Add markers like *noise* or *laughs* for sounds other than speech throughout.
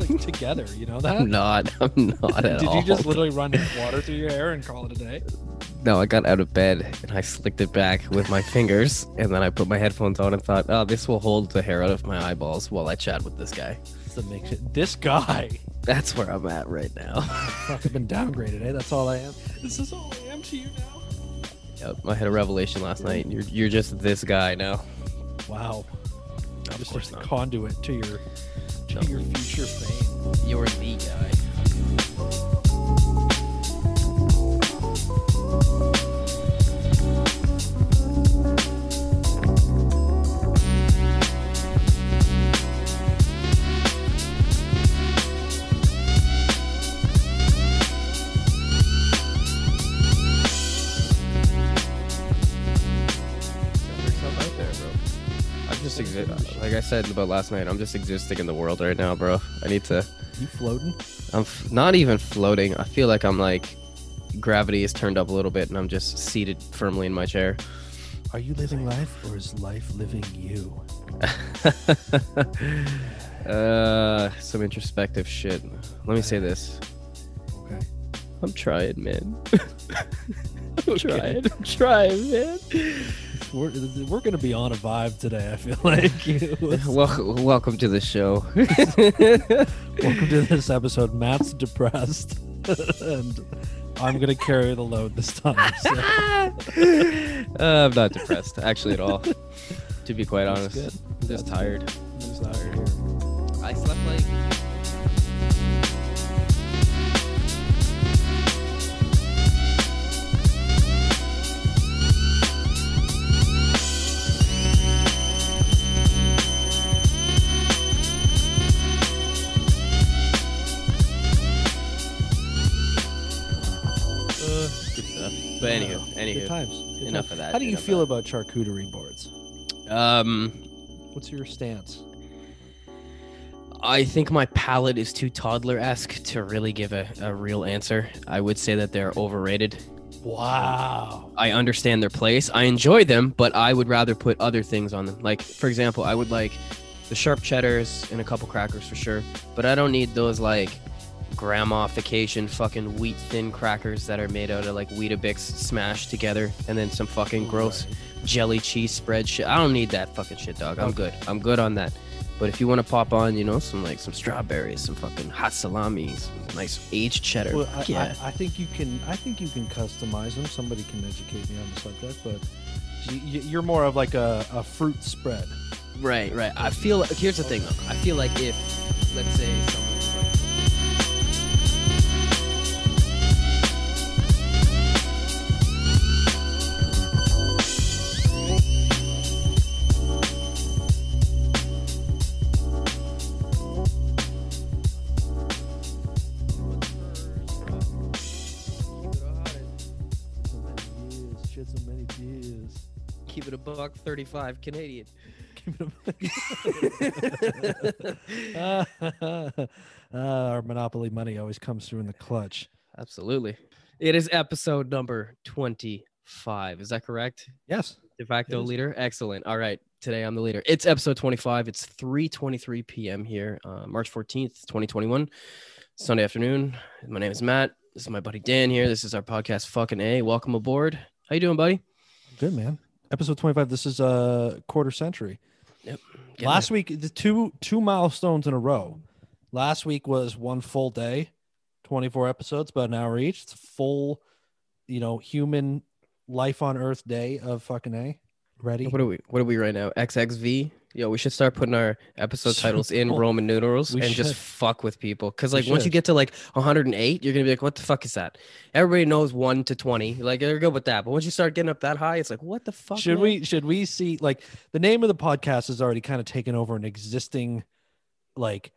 like, together. You know that? I'm not. *laughs* I'm not at Did all. Did you just literally run water through your hair and call it a day? No, I got out of bed and I slicked it back with my fingers, and then I put my headphones on and thought, "Oh, this will hold the hair out of my eyeballs while I chat with this guy." Makes it. This guy. That's where I'm at right now. *laughs* Fuck, I've been downgraded. Eh? That's all I am. This is all I am to you now. yep, I had a revelation last night. You're you're just this guy now. Wow. Of Just course a not. conduit to your. Your future fame. You're the guy. Said about last night. I'm just existing in the world right now, bro. I need to. You floating? I'm f- not even floating. I feel like I'm like gravity is turned up a little bit, and I'm just seated firmly in my chair. Are you living life or is life living you? *laughs* uh, some introspective shit. Let me say this. Okay. I'm trying, man. *laughs* *laughs* I'm trying. I'm trying, man. We're, we're gonna be on a vibe today. I feel like. *laughs* *laughs* Welcome, welcome to the show. Welcome to this episode. Matt's depressed, and I'm gonna carry the load this time. So Uh, I'm not depressed, actually, at all. To be quite That's honest, good. I'm just That's tired. I'm just out here. I slept like. Anywho, Good times. Good enough times. of that. How do you feel about charcuterie boards? Um, What's your stance? I think my palate is too toddler esque to really give a, a real answer. I would say that they're overrated. Wow. I understand their place. I enjoy them, but I would rather put other things on them. Like, for example, I would like the sharp cheddars and a couple crackers for sure, but I don't need those like grandma-fication fucking wheat thin crackers that are made out of like Weetabix smashed together and then some fucking gross Right. jelly cheese spread shit. I don't need that fucking shit, dog. I'm good. I'm good on that. But if you want to pop on, you know, some like some strawberries, some fucking hot salami, some nice aged cheddar. Well, I, yeah. I, I think you can. I think you can customize them. Somebody can educate me on the subject, but y- y- you're more of like a, a fruit spread. Right, right. I feel like here's the thing though. I feel like if let's say buck 35 Canadian. *laughs* uh, our monopoly money always comes through in the clutch. Absolutely. It is episode number 25. Is that correct? Yes. De facto leader. Excellent. All right. Today I'm the leader. It's episode 25. It's 3:23 p.m. here, uh, March 14th, 2021, Sunday afternoon. My name is Matt. This is my buddy Dan here. This is our podcast, fucking a. Welcome aboard. How you doing, buddy? Good man. Episode 25. This is a quarter century. Getting Last week, the two two milestones in a row. Last week was one full day, 24 episodes, about an hour each. It's a full, you know, human life on earth day of fucking A. Ready? What are we? What are we right now? XXV. Yo, we should start putting our episode titles in Roman numerals we and just fuck with people. Because We like once you get to like 108, you're gonna be like, "What the fuck is that?" Everybody knows one to 20. Like they're good with that. But once you start getting up that high, it's like, "What the fuck?" should man?" we should we see like the name of the podcast has already kind of taken over an existing like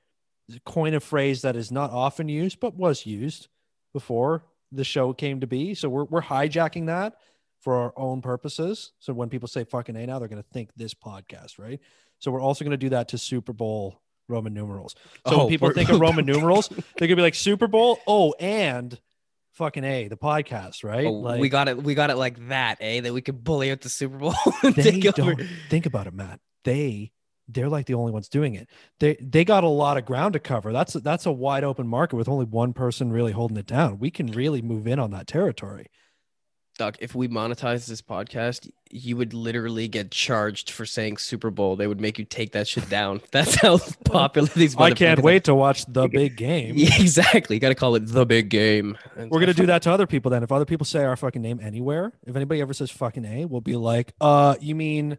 coin a phrase that is not often used but was used before the show came to be so we're, we're hijacking that for our own purposes so when people say fucking a now they're going to think this podcast right so we're also going to do that to super bowl roman numerals so Oh, when people think of roman *laughs* numerals they're going to be like super bowl oh and fucking a the podcast right Oh, like we got it. We got it like that, eh? That we could bully out the Super Bowl *laughs* they don't think about it, Matt. They they're like the only ones doing it. They they got a lot of ground to cover. That's that's a wide open market with only one person really holding it down. We can really move in on that territory. Doc, if we monetize this podcast, you would literally get charged for saying Super Bowl. They would make you take that shit down. *laughs* That's how *laughs* popular these. I can't wait to watch the big game. *laughs* Yeah, exactly. You got to call it the big game. And We're gonna do that to other people then. If other people say our fucking name anywhere, if anybody ever says fucking A, we'll be like, uh, you mean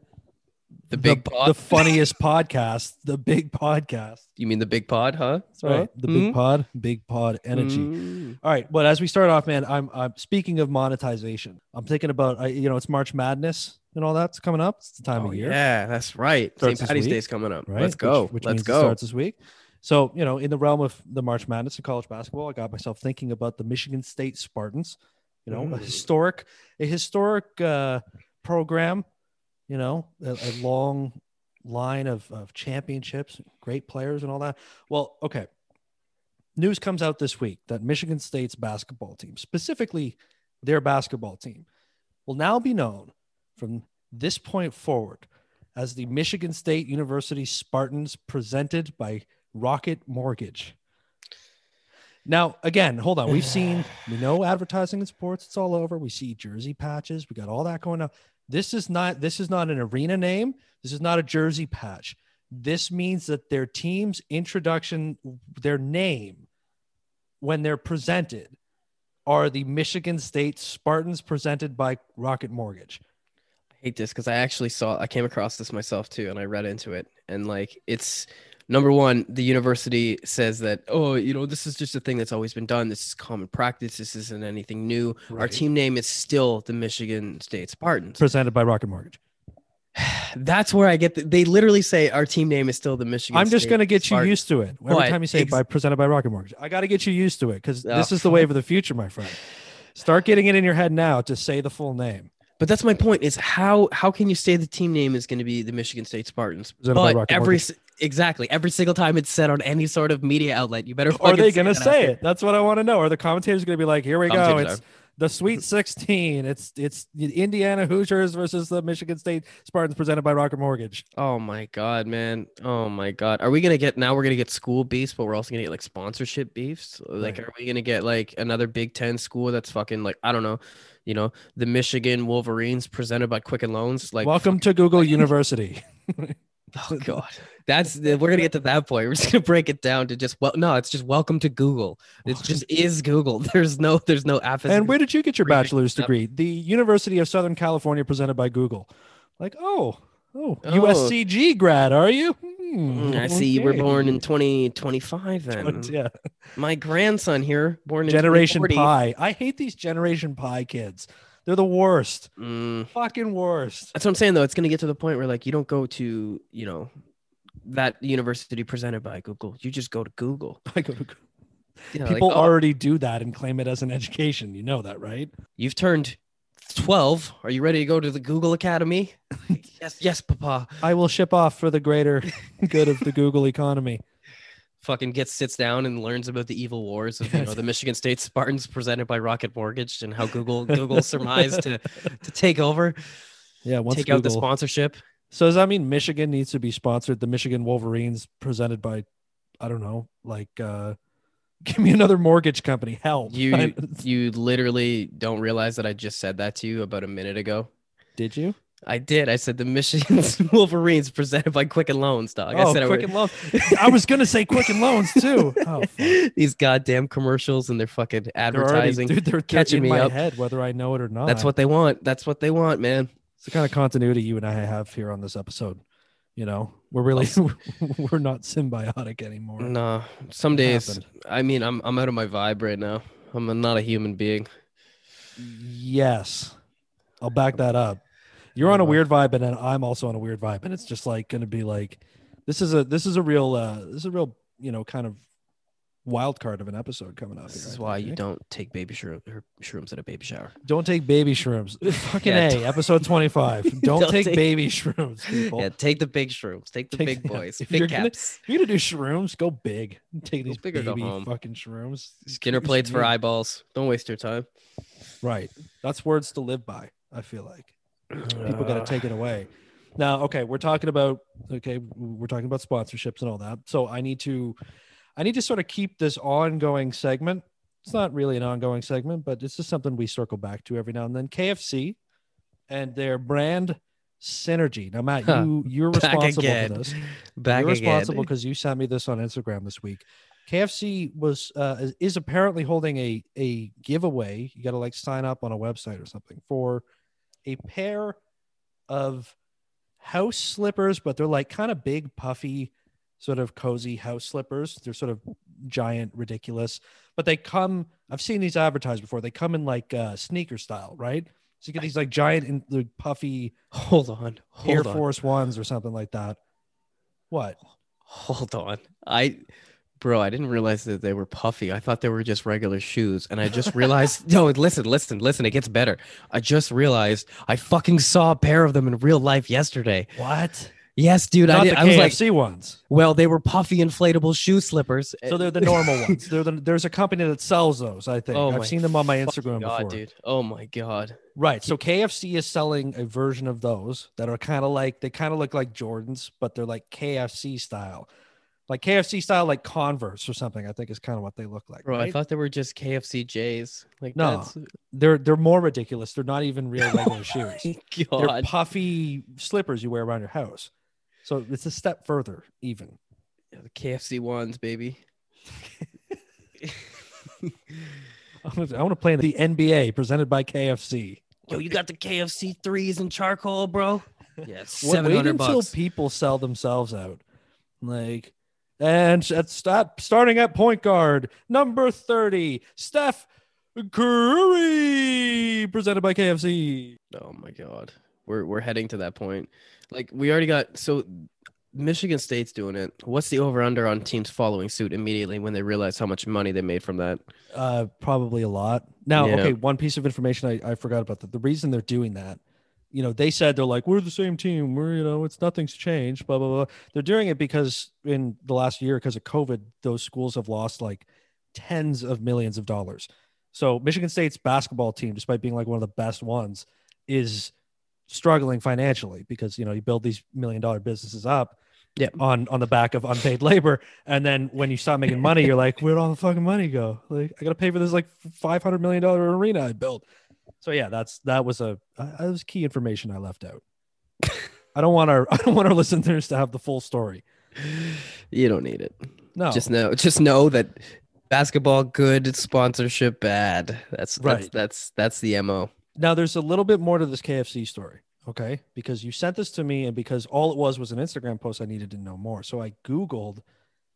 The big the, pod. the funniest podcast, the big podcast. you mean the big pod, huh? That's right. The big pod, big pod energy. Mm. All right, but as we start off, man, I'm, I'm speaking of monetization. I'm thinking about, I, you know, it's March Madness and all that's coming up. It's the time Oh, of year, Yeah, that's right. St. Patty's week, Day's coming up. right? Let's go. Which, which Let's go. starts this week. So, you know, in the realm of the March Madness of college basketball, I got myself thinking about the Michigan State Spartans. You know, a Mm. historic, a historic uh, program. You know, a, a long line of, of championships, great players, and all that. Well, okay. News comes out this week that Michigan State's basketball team, specifically their basketball team, will now be known from this point forward as the Michigan State University Spartans presented by Rocket Mortgage. Now, again, hold on. We've seen, we know advertising in sports, it's all over. We see jersey patches, we got all that going on. This is not this is not an arena name. This is not a jersey patch. This means that their team's introduction, their name, when they're presented, are the Michigan State Spartans presented by Rocket Mortgage. I hate this because I actually saw I came across this myself too, and I read into it, and like it's number one, the university says that oh, you know, this is just a thing that's always been done. This is common practice. This isn't anything new. Our team name is still the Michigan State Spartans. Presented by Rocket Mortgage. *sighs* That's where I get. The, they literally say our team name is still the Michigan. I'm just State to get you used to it. Every time you say ex- by presented by Rocket Mortgage, I got to get you used to it because Oh, this is the wave of the future, my friend. Start getting it in your head now to say the full name. But that's my point. Is how how can you say the team name is going to be the Michigan State Spartans? But every exactly every single time it's said on any sort of media outlet, you better. Are they going to say it? That's what I want to know. Are the commentators going to be like, "Here we go, it's the Sweet *laughs* 16. It's it's the Indiana Hoosiers versus the Michigan State Spartans presented by Rocket Mortgage." Oh my god, man! Oh my god, are we gonna get now? We're gonna get school beefs, but we're also gonna get like sponsorship beefs. Like, Right. are we gonna get like another Big Ten school that's fucking like I don't know, you know, the Michigan Wolverines presented by Quicken Loans? Like, Welcome to Google *laughs* University. *laughs* oh god, that's we're gonna get to that point. We're just gonna break it down to just well, no, it's just welcome to Google. It just is Google. *laughs* There's no, there's no apps. And where did you get your bachelor's degree? The University of Southern California presented by Google. Like, oh, oh, Oh. USCG grad, are you? Hmm, I see you were born in 2025 then. Yeah. My grandson here, born in Generation 2040. Pi. I hate these Generation Pi kids. They're the worst. Mm. Fucking worst. That's what I'm saying though. It's gonna get to the point where like you don't go to, you know, that university presented by Google. You just go to Google. *laughs* I go to Google. You know, like, People oh, already do that and claim it as an education. You know that, right? you've turned 12. Are you ready to go to the Google Academy? *laughs* yes, yes, papa. I will ship off for the greater *laughs* good of the Google economy. Fucking gets sits down and learns about the evil wars of you know the Michigan State Spartans presented by Rocket Mortgage and how Google Google surmised to to take over, Yeah, once take Google. out the sponsorship. So does that mean Michigan needs to be sponsored? The Michigan Wolverines presented by, I don't know, like, uh give me another mortgage company. Help. You you literally don't realize that I just said that to you about a minute ago. did you? I did. I said the Michigan *laughs* Wolverines presented by Quicken Loans, dog. I oh, said it Quicken Loans. I was gonna say Quicken Loans too. Oh. *laughs* These goddamn commercials and their fucking They're already, advertising. dude, they're, catching in me my up. head, whether I know it or not. That's what they want. That's what they want, man. it's the kind of continuity you and I have here on this episode. You know, we're really *laughs* we're not symbiotic anymore. No, some days. I mean, I'm I'm out of my vibe right now. I'm not a human being. Yes, I'll back that up. You're on a weird vibe, and then I'm also on a weird vibe, and it's just like going to be like, this is a this is a real uh this is a real you know kind of wild card of an episode coming up. This here, is why think, you don't take baby shroom, or er, shrooms at a baby shower. don't take baby shrooms. *laughs* Fucking Yeah, a episode 25. *laughs* Don't, Don't take, take- baby shrooms, people. Yeah, take the big shrooms. Take the Take- big yeah, *laughs* boys. if Big you're gonna- If you're gonna do shrooms, go big. Take these big baby fucking shrooms. Skinner plates for eyeballs. Don't waste your time. Right. That's words to live by. I feel like people got to take it away. Now, okay, we're talking about okay, we're talking about sponsorships and all that. So I need to I need to sort of keep this ongoing segment. It's not really an ongoing segment, but it's just something we circle back to every now and then. KFC and their brand synergy. Now, Matt, Huh. you you're responsible for this. *laughs* Back you're responsible because you sent me this on Instagram this week. KFC was uh, is- is apparently holding a a giveaway. You got to like sign up on a website or something for a pair of house slippers, but they're like kind of big, puffy, sort of cozy house slippers. They're sort of giant, ridiculous, but they come. I've seen these advertised before. They come in like uh, sneaker style, right? So you get these like giant, and like, puffy Hold on. Air on. Force Ones or something like that. What? Hold on. I bro, I didn't realize that they were puffy. I thought they were just regular shoes. And I just realized *laughs* no, listen, listen, listen, it gets better. I just realized I fucking saw a pair of them in real life yesterday. What? Yes, dude. I, did, the I was like, KFC ones. well, they were puffy inflatable shoe slippers. So they're the normal ones. *laughs* They're the, there's a company that sells those. I think Oh I've seen them on my Instagram God, before. dude. Oh my god. Right. So KFC is selling a version of those that are kind of like they kind of look like Jordans, but they're like KFC style, like KFC style, like Converse or something. I think is kind of what they look like. Bro, I thought they were just KFC J's. Like No. that's they're they're more ridiculous. They're not even real regular *laughs* oh shoes. They're puffy slippers you wear around your house. So it's a step further, even. The KFC ones, baby. *laughs* I want to play in the NBA presented by KFC. Yo, you got the KFC threes and charcoal, bro? *laughs* Yeah, Wait- seven until bucks. people sell themselves out. Like, and at start, starting at point guard, number 30, Steph Curry, presented by KFC. Oh my god, we're we're heading to that point. Like we already got so Michigan State's doing it. What's the over under on teams following suit immediately when they realize how much money they made from that? Uh, probably a lot. Now, Yeah. okay, one piece of information I, I forgot about that. The reason they're doing that, you know, they said they're like, we're the same team. We're, you know, it's nothing's changed, blah, blah, blah. They're doing it because in the last year, because of COVID, those schools have lost like tens of millions of dollars. So Michigan State's basketball team, despite being like one of the best ones, is struggling financially because you know you build these million dollar businesses up Yep. on on the back of unpaid labor and then when you stop making money you're like where'd all the fucking money go like i gotta pay for this like 500 million dollar arena i built so yeah that's that was a uh, that was key information i left out i don't want our *laughs* i don't want our listeners to have the full story You don't need it. no Just know, just know that basketball good, sponsorship bad. That's that's Right. that's that's the mo. Now there's a little bit more to this KFC story, okay? Because you sent this to me and because all it was was an Instagram post I needed to know more. So I googled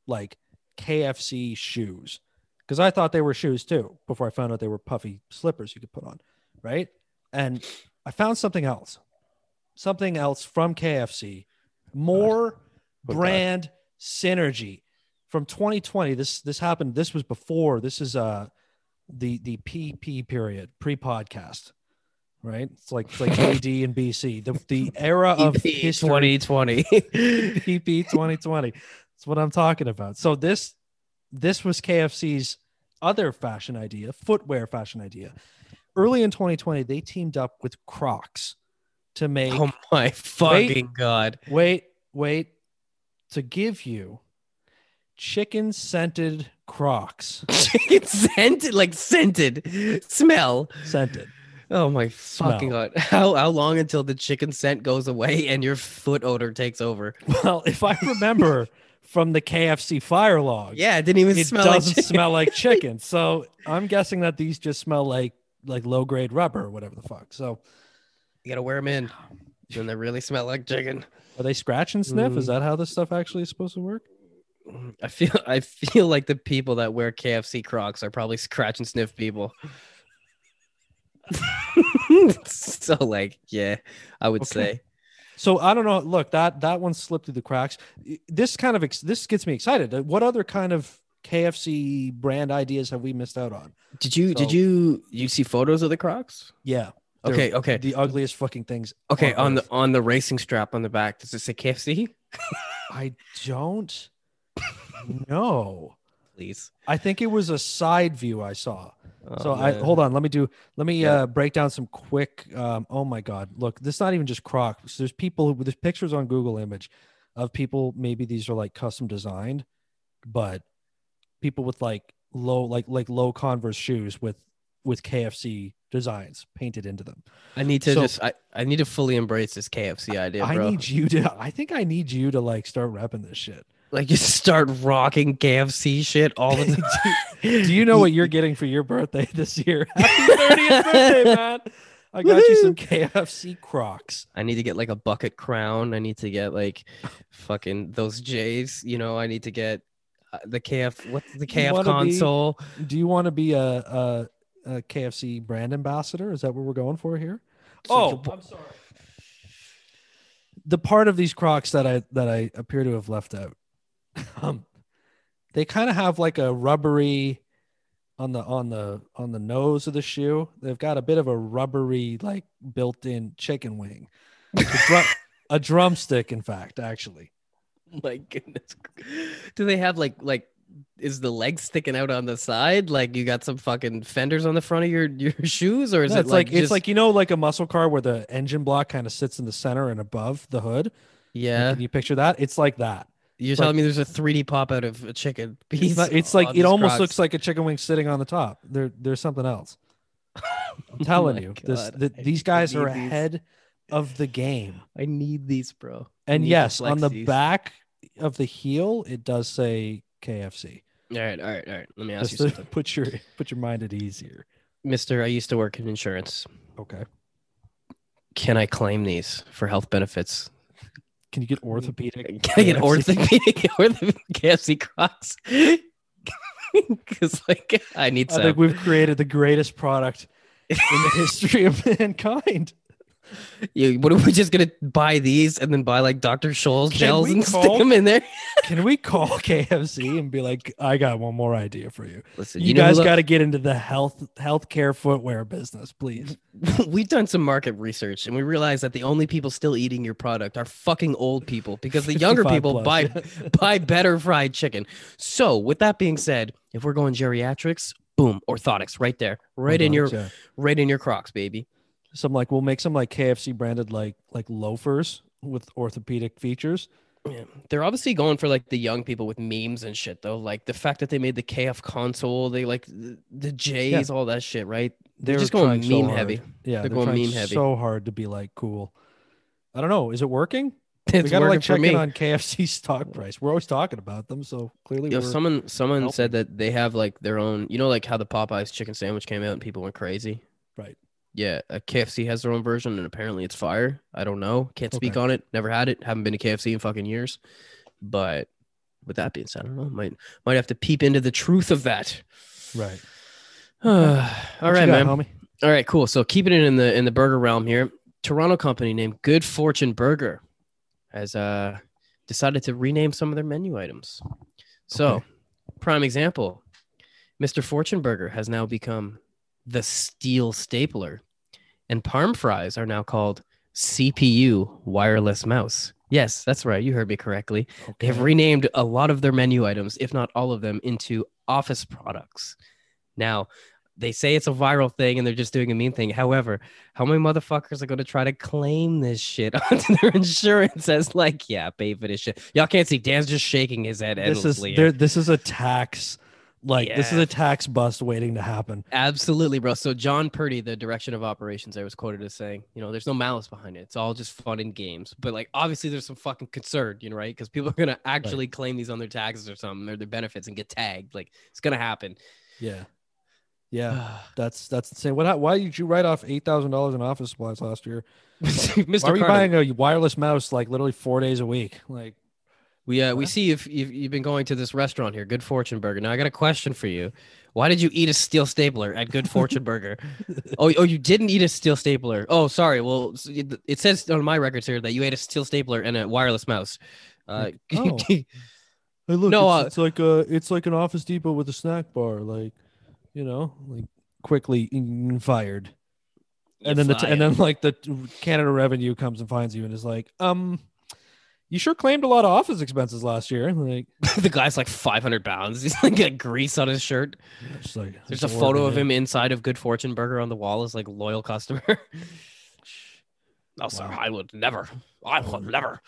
like KFC shoes because I thought they were shoes too before I found out they were puffy slippers you could put on, right? And I found something else. Something else from KFC. More Oh, God. brand synergy from 2020 this this happened this was before this is uh the the pp period pre-podcast right it's like it's like ad *laughs* and bc the, the era *laughs* of history 2020. pp 2020 that's what i'm talking about so this this was kfc's other fashion idea footwear fashion idea early in 2020 they teamed up with crocs to make oh my fucking god. wait, wait, to give you chicken scented Crocs. *laughs* chicken scented, like scented smell. Scented. Oh my fucking Smell. god! *laughs* How how long until the chicken scent goes away and your foot odor takes over? Well, if I remember from the KFC fire log, Yeah, it didn't even it smell like doesn't chicken. smell like *laughs* chicken. So I'm guessing that these just smell like like low grade rubber or whatever the fuck. So You gotta wear them in, then they really smell like chicken. are they scratch and sniff? Is Mm. that how this stuff actually is supposed to work? I feel *laughs* I feel like the people that wear KFC Crocs are probably scratch and sniff people. *laughs* so like, yeah, I would Okay. say. So I don't know. Look, that that one slipped through the cracks. This kind of ex- this gets me excited. What other kind of KFC brand ideas have we missed out on? Did you did you you see photos of the Crocs? Yeah. Okay, okay, The ugliest fucking things. okay. on On the on the racing strap on the back, does it say KFC? I don't *laughs* know. Please. I think it was a side view I saw. Oh, so I hold on. Let me do. Let me Yeah. uh, break down some quick. Um, oh my God! Look, this is not even just Crocs. There's people. There's pictures on Google Image of people. Maybe these are like custom designed, but people with like low, like like low Converse shoes with with KFC designs painted into them. I need to So- just I, I need to fully embrace this KFC idea, I need you to. I think I need you to like start repping this shit. Like you start rocking KFC shit all the *laughs* time. Do you know what you're getting for your birthday *laughs* this year? *laughs* Happy 30th birthday, man! I got you some KFC Crocs. I need to get like a bucket crown. I need to get like fucking those J's. You know, I need to get uh, the KF. What's the KF wanna be- console? Do you want to be a, a, a KFC brand ambassador? Is that what we're going for here? Oh, I'm sorry. The part of these Crocs that I that I appear to have left out, *laughs* um, they kind of have like a rubbery on the on the on the nose of the shoe. They've got a bit of a rubbery like built-in chicken wing, a, drum, *laughs* a drumstick. In fact, actually, My goodness. Do they have like like is the leg sticking out on the side? Like you got some fucking fenders on the front of your your *laughs* shoes, or is No, it it's like, it's like you know like a muscle car where the engine block kind of sits in the center and above the hood. Like, yeah? Can you picture that? It's like that. You're like- telling me there's a 3D pop out of a chicken piece? It's, not, it's like oh, it almost Crocs? looks like a chicken wing sitting on the top. There, there's something else. *laughs* I'm telling oh my you, this, God, th- I these guys are these. ahead of the game. I need these, bro. I And yes, on the these. back of the heel, it does say KFC. All right, all right, all right. Let me ask Just you something, *laughs* put your put your mind at ease here. Mister. I used to work in insurance. Okay. Can I claim these for health benefits? Can you get orthopedic? *laughs* Can I get orthopedic *laughs* orthopedic KFC Crocs? *laughs* Because like I need I some. think we've created the greatest product in the history of mankind. You, what are we just gonna buy these and then buy like Dr. Scholl's Can gels we and stick them in there? *laughs* Can we call KFC and be like, I got one more idea for you? Listen, You, know guys who got to get into the health healthcare footwear business, please. *laughs* we've done some market research and we realized that the only people still eating your product are fucking old people because the *laughs* younger people plus, buy yeah. buy better fried chicken. So with that being said, if we're going geriatrics, boom, orthotics right there, right in your Yeah. right in your Crocs, baby. Some like we'll make some like KFC branded like like loafers with orthopedic features. Yeah. They're obviously going for like the young people with memes and shit though. Like the fact that they made the KF console, they like the, the J's, all that shit, right? They're just going trying so meme heavy. Yeah, They're they're, going meme heavy. so hard to be like cool. I don't know. Is it working? *laughs* It's we gotta like check in on KFC stock price. We're always talking about them, so clearly Yo, someone someone helping. said that they have like their own, you know, like how the Popeyes chicken sandwich came out and people went crazy. Right. Yeah, uh, KFC has their own version and apparently it's fire. I don't know. Can't speak Okay. on it. Never had it. Haven't been to KFC in fucking years. But with that being said, I don't know. Might might have to peep into the truth of that. right. *sighs* All right, got, man. homie. All right, cool. So keeping it in the in the burger realm here, Toronto company named Good Fortune Burger has uh decided to rename some of their menu items. So, Okay. prime example, Mr. Fortune Burger has now become the Steel Stapler, and Parm fries are now called CPU Wireless Mouse. Yes, that's right. You heard me correctly. They have renamed a lot of their menu items, if not all of them, into office products. Now, they say it's a viral thing and they're just doing a mean thing. However, how many motherfuckers are going to try to claim this shit *laughs* onto their insurance as like, yeah, pay for this shit? Y'all can't see. Dan's just shaking his head This is there. This is a tax. Like this is a tax bust waiting to happen. Absolutely, bro. So John Purdy, the direction of operations, I was quoted as saying, you know, there's no malice behind it. It's all just fun and games. But like, obviously, there's some fucking concern, you know, right? Because people are gonna actually claim these on their taxes or something, or their benefits, and get tagged. Like, it's gonna happen. Yeah, yeah. *sighs* That's that's insane. What? Why did you write off eight thousand dollars in office supplies last year? *laughs* Mr. Why were you buying a wireless mouse like literally four days a week? Like, we uh, we see if you've, you've been going to this restaurant here, Good Fortune Burger. Now I got a question for you. Why did you eat a steel stapler at Good Fortune Burger? *laughs* Oh, oh, you didn't eat a steel stapler. Oh, sorry. Well, it says on my records here that you ate a steel stapler and a wireless mouse. Uh, *laughs* oh. hey, look, No, it's, uh, it's like a it's like an Office Depot with a snack bar. Like, you know, like quickly fired. And then the t- and then like the Canada Revenue comes and finds you and is like, um, You sure claimed a lot of office expenses last year. Like, *laughs* the guy's like 500 pounds. He's like got grease on his shirt. like There's a photo of him inside of Good Fortune Burger on the wall as like loyal customer. no, *laughs* sir, I would never. I would never.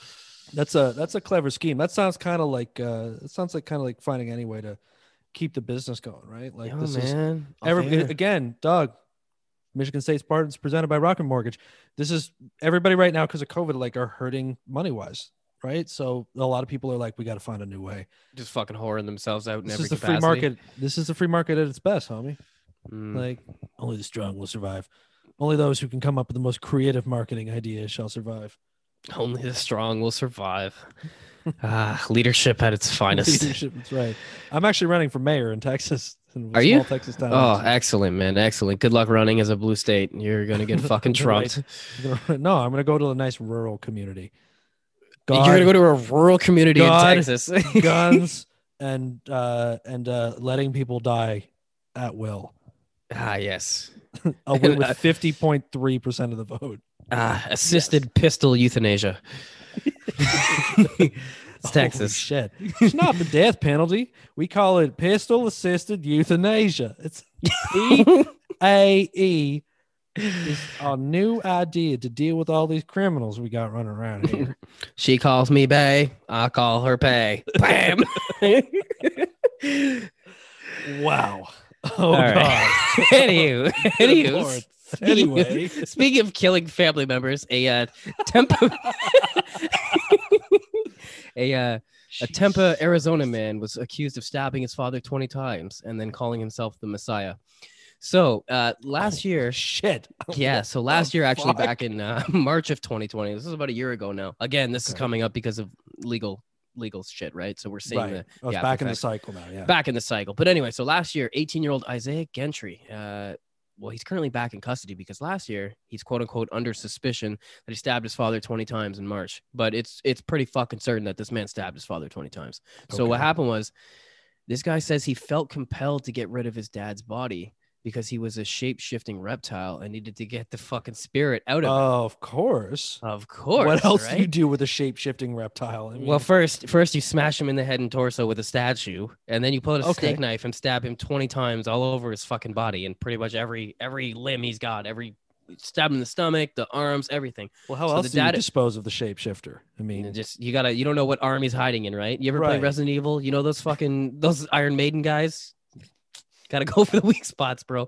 That's a that's a clever scheme. That sounds kind of like uh, it sounds like kind of like finding any way to keep the business going, right? Like Yo, this is man. off every again, Doug. Michigan State Spartans presented by Rocket Mortgage. This is everybody right now because of COVID, like are hurting money wise, right? So a lot of people are like, we got to find a new way. just fucking whoring themselves out in This every is the capacity. free market. This is the free market at its best, homie. Mm. Like only the strong will survive. Only those who can come up with the most creative marketing ideas shall survive. Only the strong will survive. *laughs* ah, leadership at its finest. Leadership, that's right. I'm actually running for mayor in Texas. in Are you? small Texas town. Oh, excellent, man. Excellent. Good luck running as a blue state. You're gonna get *laughs* fucking Right. trumped. I'm *laughs* no, I'm gonna go to a nice rural community. You're gonna go to a rural community God. in Texas. *laughs* guns and uh and uh letting people die at will. ah, yes. *laughs* Win *laughs* with uh, fifty point three percent of the vote. Ah, assisted pistol euthanasia. it's Holy Texas. shit. It's not the death penalty. We call it pistol assisted euthanasia. It's PAE is a new idea to deal with all these criminals we got running around here. *laughs* She calls me Bay. I call her Pay. Bam. *laughs* wow. Oh All right. god. *laughs* anywho, Good anywho. Speaking, Anyway. speaking of killing family members, a uh, Tempe, a uh, a Tempe, Arizona man was accused of stabbing his father 20 times and then calling himself the Messiah. So uh, last year, Shit. *laughs* yeah. So last year, actually, back in uh, *laughs* March of 2020, this is about a year ago now. Again, this is Okay. coming up because of legal legal shit, right? So we're seeing Right. the I was yeah, back in the perfect. cycle now. Yeah. back in the cycle. But anyway, so last year, 18 year old Isaiah Gentry, uh, well, he's currently back in custody because last year he's quote unquote under suspicion that he stabbed his father 20 times in March. But it's it's pretty fucking certain that this man stabbed his father 20 times. So what Okay. happened was this guy says he felt compelled to get rid of his dad's body because he was a shape shifting reptile and needed to get the fucking spirit out of him. of course. Of course. what else do you do with a shape shifting reptile? I mean, Well, first, first you smash him in the head and torso with a statue, and then you pull out a Okay. steak knife and stab him twenty times all over his fucking body, and pretty much every every limb he's got, every stab him in the stomach, the arms, everything. well, how so else do you dispose of the shapeshifter? I mean, just you gotta you don't know what arm he's hiding in, right? You ever play Resident Evil? You know those fucking those Iron Maiden guys. Gotta go *laughs* for the weak spots, bro.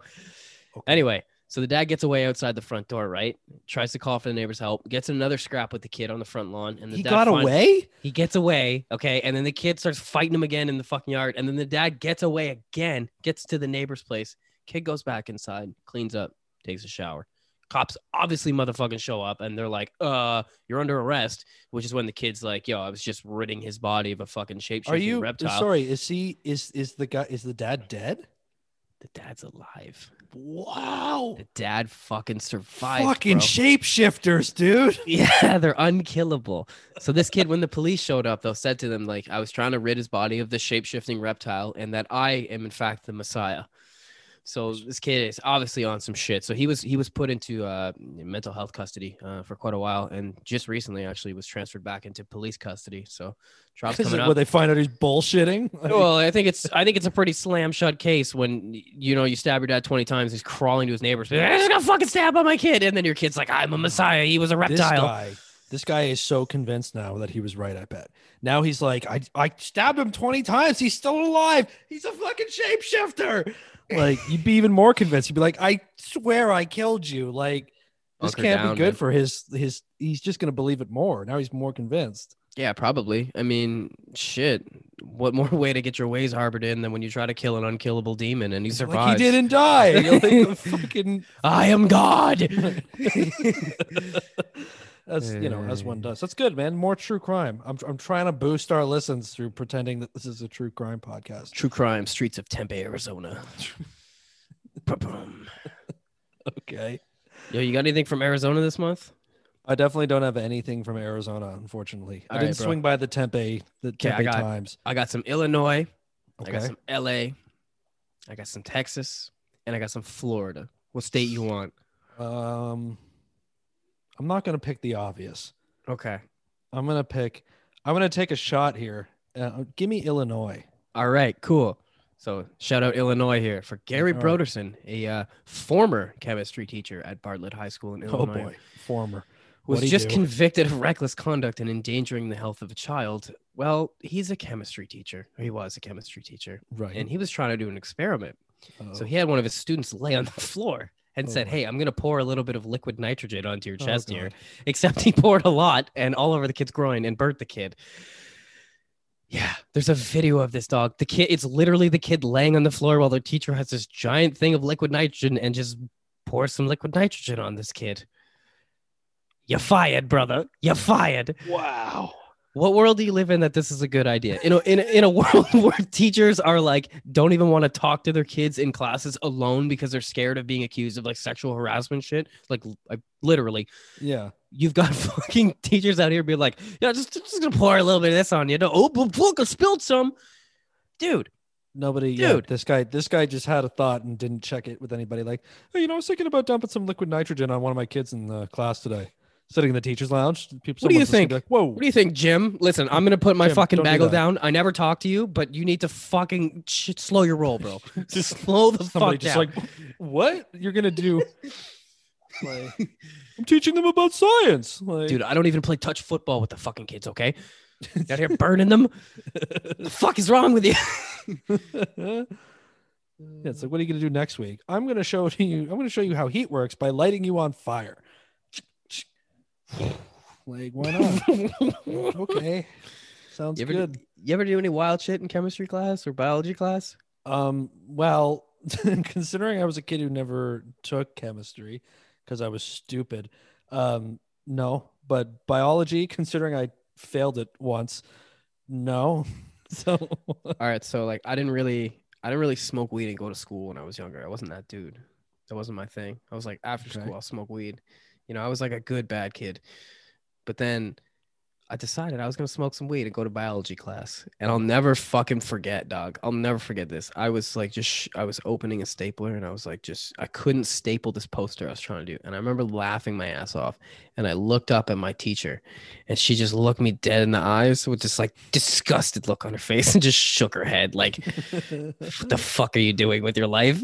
okay. Anyway, so the dad gets away outside the front door, right? Tries to call for the neighbor's help, gets another scrap with the kid on the front lawn, and the he dad got finds- away. He gets away, okay, and then the kid starts fighting him again in the fucking yard, and then the dad gets away again, gets to the neighbor's place. Kid goes back inside, cleans up, takes a shower. Cops obviously motherfucking show up, and they're like, "Uh, you're under arrest." Which is when the kid's like, "Yo, I was just ridding his body of a fucking shape Are shifting you reptile." sorry? Is he is is the guy is the dad dead? The dad's alive. Wow. The dad fucking survived. Fucking bro. shapeshifters, dude. *laughs* Yeah, they're unkillable. So this kid, when the police showed up, though, said to them like, "I was trying to rid his body of the shape-shifting reptile, and that I am in fact the Messiah." So this kid is obviously on some shit. So he was he was put into uh, mental health custody uh, for quite a while, and just recently actually was transferred back into police custody. So trial's *laughs* coming where they find out he's bullshitting? *laughs* Well, I think it's I think it's a pretty slam shut case when you know you stab your dad twenty times, he's crawling to his neighbors. I just got fucking stabbed by my kid, and then your kid's like, "I'm a Messiah. He was a this reptile." guy, this guy is so convinced now that he was right. I bet. Now he's like, I I stabbed him twenty times. He's still alive. He's a fucking shapeshifter. Like you'd be even more convinced. You'd be like, I swear I killed you. Like this Bunker can't down, be good man. for his his. He's just gonna believe it more. Now he's more convinced. Yeah, probably. I mean, shit. What more *laughs* way to get your ways harbored in than when you try to kill an unkillable demon and he survives? Like he didn't die. *laughs* Like *laughs* fucking. I am God. That's you know as one does. That's good, man. More true crime. I'm I'm trying to boost our listens through pretending that this is a true crime podcast. True crime, streets of Tempe, Arizona. *laughs* Ba-boom. Okay. Yo, you got anything from Arizona this month? I definitely don't have anything from Arizona, unfortunately. I didn't right, swing by the Tempe, the I Tempe got- Times. I got some Illinois. Okay. I got some LA. I got some Texas, and I got some Florida. What state you want? Um, I'm not gonna pick the obvious. Okay. I'm gonna pick. I'm gonna take a shot here. Uh, give me Illinois. All right, cool. So shout out Illinois here for Gary All right. Broderson, a uh, former chemistry teacher at Bartlett High School in Illinois. Oh Illinois, boy, former. was just do? convicted of reckless conduct and endangering the health of a child. Well, he's a chemistry teacher. He was a chemistry teacher, Right. and he was trying to do an experiment. So Oh. he had one of his students lay on the *laughs* floor and Oh, said, "Hey, I'm going to pour a little bit of liquid nitrogen onto your Oh, chest here." *laughs* Except he poured a lot and all over the kid's groin and burnt the kid. Yeah, there's a video of this dog. The kid, it's literally the kid laying on the floor while their teacher has this giant thing of liquid nitrogen and just pours some liquid nitrogen on this kid. You're fired, brother. You're fired. Wow. What world do you live in that this is a good idea? In a, in a, in a *laughs* world where teachers are like, don't even want to talk to their kids in classes alone because they're scared of being accused of like sexual harassment shit. Like, like literally, Yeah. you've got *laughs* fucking teachers out here being like, yeah, just, just gonna pour a little bit of this on you. No, oh, but look, I spilled some. Dude, Nobody, yeah, Dude. this guy, this guy just had a thought and didn't check it with anybody. Like, hey, you know, I was thinking about dumping some liquid nitrogen on one of my kids in the class today. Sitting in the teachers' lounge. People, What do you someone's just gonna think? Like, Whoa, what do you think, Jim? Listen, I'm gonna put my Jim, fucking don't do bagel down. I never talk to you, but you need to fucking sh- slow your roll, bro. *laughs* just *laughs* slow the somebody fuck just down. like, what you're gonna do? *laughs* like, I'm teaching them about science. Like, Dude, I don't even play touch football with the fucking kids, okay? Out here burning them? the fuck is wrong with you? yeah, it's like, what are you gonna do next week? I'm gonna show you. I'm gonna show you how heat works by lighting you on fire. Like, why not? *laughs* okay, sounds You ever, good. you ever do any wild shit in chemistry class or biology class? Um, well, *laughs* considering I was a kid who never took chemistry because I was stupid, um, no. But biology, considering I failed it once, no. *laughs* So All right, so like I didn't really I didn't really smoke weed and go to school when I was younger. I wasn't that dude. That wasn't my thing. I was like after Okay. school I'll smoke weed. You know, I was like a good bad kid. But then I decided I was gonna smoke some weed and go to biology class. And I'll never fucking forget, dog. I'll never forget this. I was like just sh- I was opening a stapler and I was like just I couldn't staple this poster I was trying to do. And I remember laughing my ass off. And I looked up at my teacher and she just looked me dead in the eyes with this like disgusted look on her face and just shook her head like what the *laughs* fuck are you doing with your life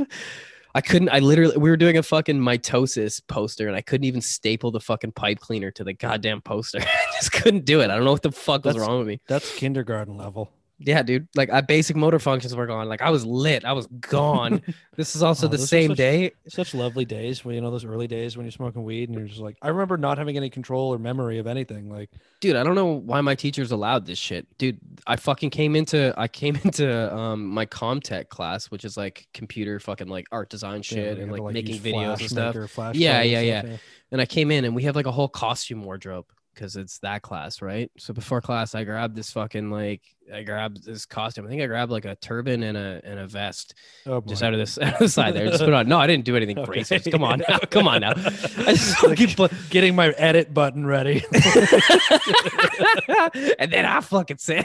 i couldn't i literally we were doing a fucking mitosis poster and i couldn't even staple the fucking pipe cleaner to the goddamn poster. *laughs* I just couldn't do it. I don't know what the fuck was That's- wrong with me. that's kindergarten level. Yeah dude like I basic motor functions were gone like i was lit i was gone *laughs* this is also Oh, the same such- day Such lovely days when you know those early days when you're smoking weed and you're just like, I remember not having any control or memory of anything. Like, dude i don't know why my teachers allowed this shit dude i fucking came into i came *laughs* into um my comtech class which is like computer fucking like art design shit know, and you like making videos and stuff Yeah, Player yeah, yeah. and I came in and we have like a whole costume wardrobe because it's that class, right? So before class, I grabbed this fucking like I grabbed this costume. I think I grabbed like a turban and a and a vest Oh, just out of this *laughs* out of the side there. Just put on. No, I didn't do anything *laughs* Okay. racist. Come on now. Come on now. *laughs* I just Like, put getting my edit button ready. and then I fucking said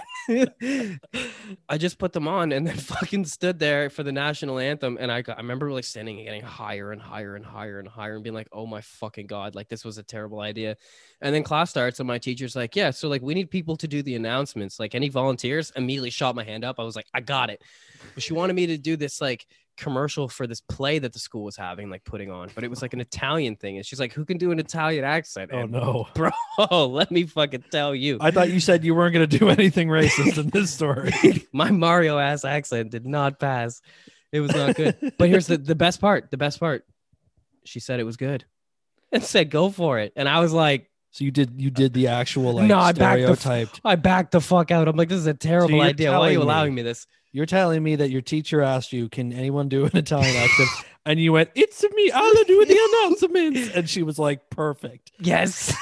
I just put them on and then fucking stood there for the national anthem. And I got, I remember like standing and getting higher and higher and higher and higher and being like, oh my fucking God, like this was a terrible idea. And then class starts and my teacher's like, yeah, so like we need people to do the announcements. Like any volunteers, immediately shot my hand up. I was like, I got it. But she wanted me to do this like commercial for this play that the school was having, like putting on, but it was like an Italian thing. And she's like, who can do an Italian accent? oh And, no. *laughs* bro, let me fucking tell you. I thought you said you weren't going to do anything racist in this story. *laughs* my Mario ass accent did not pass. It was not good. but here's the, the best part. The best part. She said it was good and said, go for it. And I was like, So you did you did the actual like No, I backed the I backed the fuck out. I'm like, this is a terrible you're idea. Why are you telling me- allowing me this? You're telling me that your teacher asked you, "Can anyone do an Italian accent?" *laughs* and you went, "It's me. I'll do the announcements." *laughs* And she was like, "Perfect." Yes.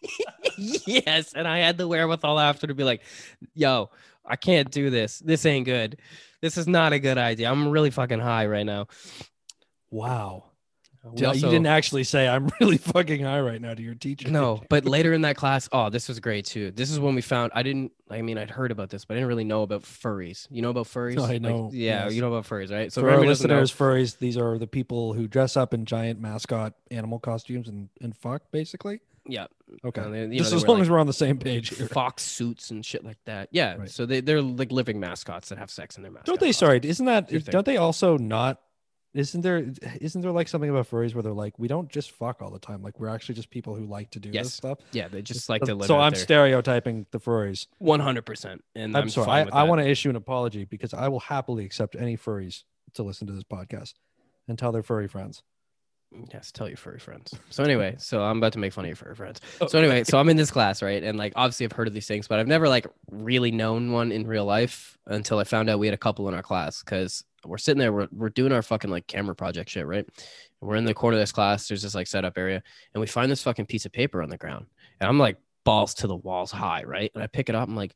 *laughs* yes. And I had the wherewithal after to be like, yo, I can't do this. This ain't good. This is not a good idea. I'm really fucking high right now. Wow. We Yeah, also- you didn't actually say I'm *laughs* really fucking high right now to your teacher. No, but later in that class, oh, this was great too. This is when we found I didn't I mean I'd heard about this, but I didn't really know about furries. You know about furries? I Like, know, yeah, yes. you know about furries, right? So for our everybody know- listeners, furries, these are the people who dress up in giant mascot animal costumes and, and fuck, basically. yeah, Okay. uh, they- you know, as long like, as we're on the same page here. fox suits and shit like that. Yeah, Right. so they they're like living mascots that have sex in their mascot. Don't they? Sorry, isn't that? Don't they also not? Isn't there? Isn't there like something about furries where they're like, we don't just fuck all the time. Like we're actually just people who like to do Yes. this stuff. Yeah, they just like to live. so I'm there. stereotyping the furries. One hundred percent, and I'm, I'm, sorry. I, I want to issue an apology because I will happily accept any furries to listen to this podcast and tell their furry friends. Yes, tell your furry friends. So anyway, *laughs* so I'm about to make fun of your furry friends. Oh. So anyway, so I'm in this class, right? And like obviously I've heard of these things, but I've never like really known one in real life until I found out we had a couple in our class because we're sitting there, we're, we're doing our fucking like camera project shit, right? We're in the corner of this class, there's this like setup area, and we find this fucking piece of paper on the ground. And I'm like balls to the walls high, right? And I pick it up, I'm like,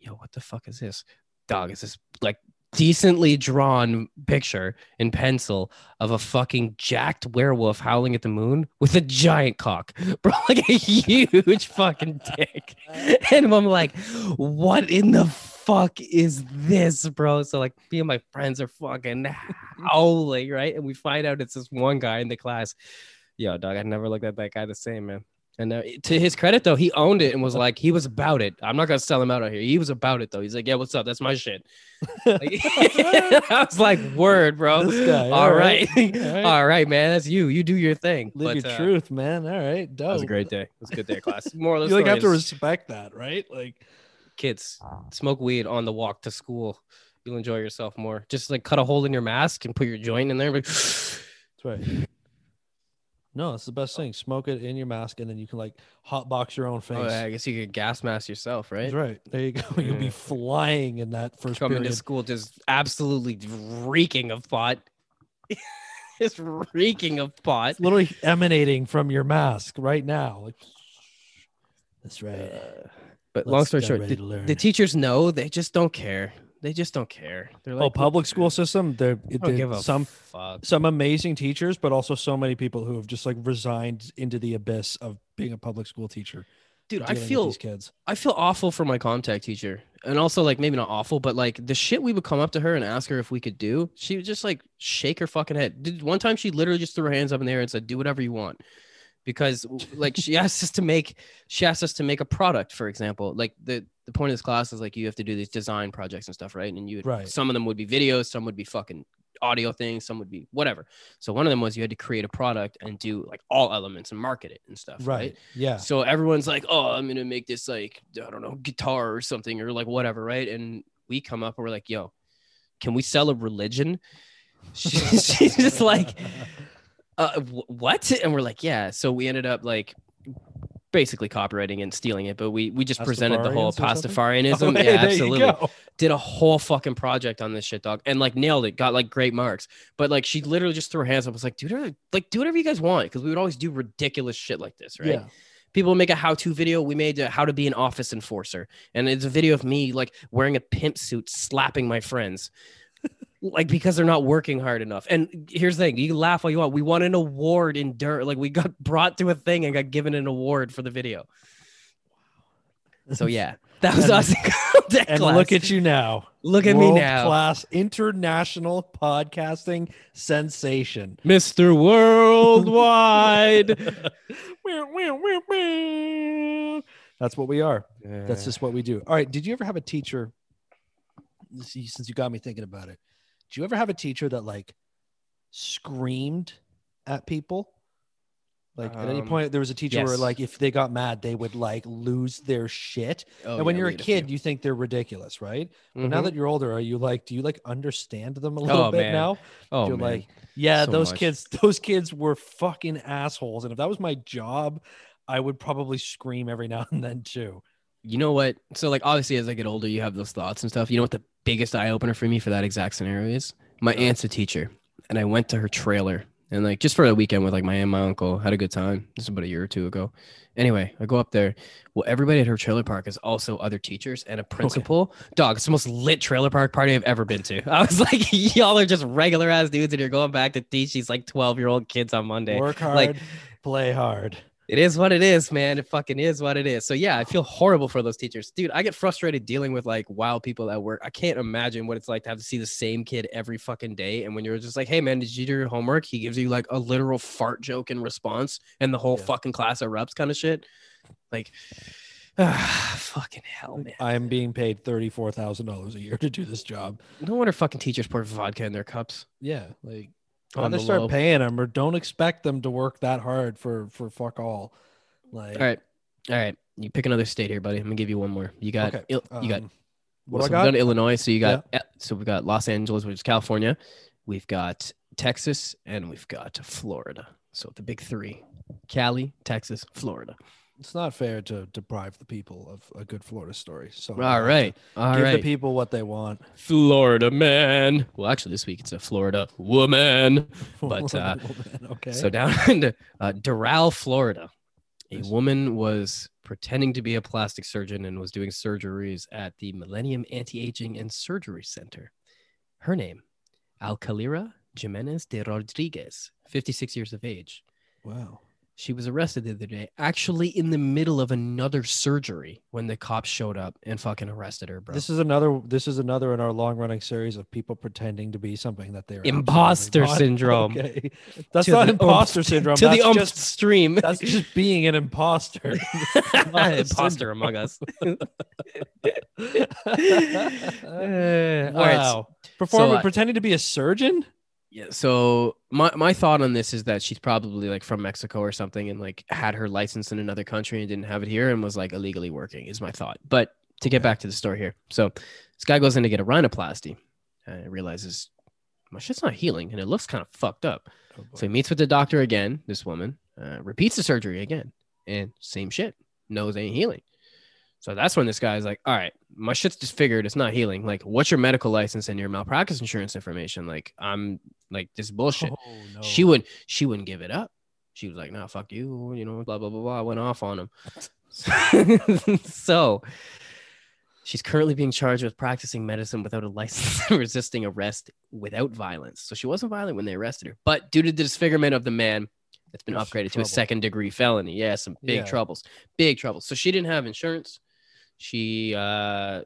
yo, what the fuck is this? Dog, is this like decently drawn picture in pencil of a fucking jacked werewolf howling at the moon with a giant cock, *laughs* bro, like a huge fucking dick. *laughs* And I'm like, what in the fuck is this, bro? So like, me and my friends are fucking *laughs* howling, right? And we find out it's this one guy in the class. Yo, dog, I never looked at that guy the same, man. And uh, to his credit, though, he owned it and was *laughs* like, he was about it. I'm not gonna sell him out out here. He was about it, though. He's like, yeah, what's up? That's my shit. Like, *laughs* *laughs* I was like, word, bro. Guy, all all right, right, all right. all right, man. That's you. You do your thing. Live But, your uh, truth, man. All right, dope. That was a great day. It was a good day class. More You of the like have to respect that, right? Like, kids smoke weed on the walk to school. You'll enjoy yourself more. Just like cut a hole in your mask and put your joint in there. Like, that's right. No, it's the best thing. Smoke it in your mask, and then you can like hot box your own face. oh, yeah, I guess you could gas mask yourself, right? That's right. There you go. *laughs* You'll be flying in that first Coming period. school just absolutely reeking of pot. *laughs* just reeking of pot. It's literally emanating from your mask right now. Like, *sniffs* that's right. Uh, but long Let's story short, the, the teachers know they just don't care. They just don't care. They're oh, like, oh, public school system. There, I don't give a some fuck. some amazing teachers, but also so many people who have just like resigned into the abyss of being a public school teacher. Dude, I feel these kids. I feel awful for my contact teacher. And also like maybe not awful, but like the shit we would come up to her and ask her if we could do, she would just like shake her fucking head. Did one time she literally just threw her hands up in the air and said, Do whatever you want. Because like she *laughs* asked us to make she asked us to make a product, for example. Like the the point of this class is like you have to do these design projects and stuff, right? And you would, Right. some of them would be videos, some would be fucking audio things, some would be whatever. So one of them was you had to create a product and do like all elements and market it and stuff. Right. right? Yeah. So everyone's like, "Oh, I'm gonna make this like I don't know guitar or something or like whatever, right?" And we come up and we're like, "Yo, can we sell a religion?" She- *laughs* she's just like, *laughs* uh, wh- "What?" And we're like, "Yeah." So we ended up like basically copyrighting and stealing it, but we we just presented the whole? Pastafarianism. *laughs* Oh, hey, yeah, absolutely did a whole fucking project on this shit, dog, and like nailed it. Got like great marks, but like she literally just threw her hands up. Was like, dude, like do whatever you guys want, because we would always do ridiculous shit like this, right? Yeah. People make a how-to video. We made a how to be an office enforcer, and it's a video of me like wearing a pimp suit, slapping my friends, like because they're not working hard enough. And here's the thing: you can laugh all you want. We won an award in dirt. Like we got *laughs* brought to a thing and got given an award for the video. So yeah, *laughs* that was And- us. *laughs* And class. look at you now. Look at me now. Class international podcasting sensation. Mr. Worldwide. That's what we are. That's just what we do. All right. Did you ever have a teacher? Since you got me thinking about it, did you ever have a teacher that like screamed at people? Like at any Um, point, there was a teacher where like if they got mad, they would like lose their shit. Oh, and when yeah, you're a kid, few. you think they're ridiculous, right? But now Mhm. that you're older, are you like, do you like understand them a little Oh, bit man. now? oh, you're man. like, yeah, So those much. kids, *laughs* those kids were fucking assholes. And if that was my job, I would probably scream every now and then too. you know what? So like obviously as I get older, you have those thoughts and stuff. You know what the biggest eye opener for me for that exact scenario is? My uh-huh. aunt's a teacher, and I went to her trailer and like just for a weekend with like my aunt and my uncle. Had a good time. This is about a year or two ago. Anyway, I go up there. Well, everybody at her trailer park is also other teachers and a principal. Dog, it's the most lit trailer park party I've ever been to. *laughs* I was like, *laughs* y'all are just regular ass dudes, and you're going back to teach these like 12 year old kids on Monday. Work hard, Like- play hard. It is what it is, man. It fucking is what it is. So yeah, I feel horrible for those teachers. Dude, I get frustrated dealing with like wild people at work. I can't imagine what it's like to have to see the same kid every fucking day. And when you're just like, hey man, did you do your homework? He gives you like a literal fart joke in response and the whole Yeah. fucking class erupts kind of shit. Like ah, *sighs* fucking hell, man. I'm being paid thirty-four thousand dollars a year to do this job. No wonder fucking teachers pour vodka in their cups. Yeah, like On either the start low. paying them or don't expect them to work that hard for for fuck all. Like, All right. All right. You pick another state here, buddy. I'm gonna give you one more. You got Okay, Il- you got um, what so do we've done? Illinois. So you got eh, so we've got Los Angeles, which is California. We've got Texas, and we've got Florida. So the big three: Cali, Texas, Florida. It's not fair to deprive the people of a good Florida story. So All right, all give right. the people what they want. Florida man. Well, actually, this week it's a Florida woman. *laughs* But, uh, okay, So down *laughs* in uh, Doral, Florida, a woman was pretending to be a plastic surgeon and was doing surgeries at the Millennium Anti-Aging and Surgery Center. Her name, Alcalira Jimenez de Rodriguez, 56 years of age. wow. She was arrested the other day, actually in the middle of another surgery when the cops showed up and fucking arrested her, bro. This is another. This is another in our long-running series of people pretending to be something that they're Imposter *laughs* syndrome. Okay, that's To not imposter umph- syndrome. to that's the umph just stream. *laughs* that's just being an imposter. *laughs* imposter among us. Uh, all right, wow. Performing, so I- pretending to be a surgeon. Yeah. So my my thought on this is that she's probably like from Mexico or something and like had her license in another country and didn't have it here and was like illegally working is my thought. But to get back to the story here, so this guy goes in to get a rhinoplasty and realizes my shit's not healing and it looks kind of fucked up. Oh. So he meets with the doctor again. This woman uh, repeats the surgery again, and same shit. Nose ain't healing. So that's when this guy's like, "All right, my shit's disfigured. It's not healing. Like, what's your medical license and your malpractice insurance information? Like, I'm like this bullshit." Oh, no. She wouldn't. she wouldn't give it up. She was like, "Nah, fuck you," you know, blah blah blah blah. I went off on him. *laughs* so she's currently being charged with practicing medicine without a license and *laughs* resisting arrest without violence. So she wasn't violent when they arrested her, but due to the disfigurement of the man, it's been upgraded to a second degree felony. Yeah, some big Yeah. troubles, big troubles. So she didn't have insurance. She uh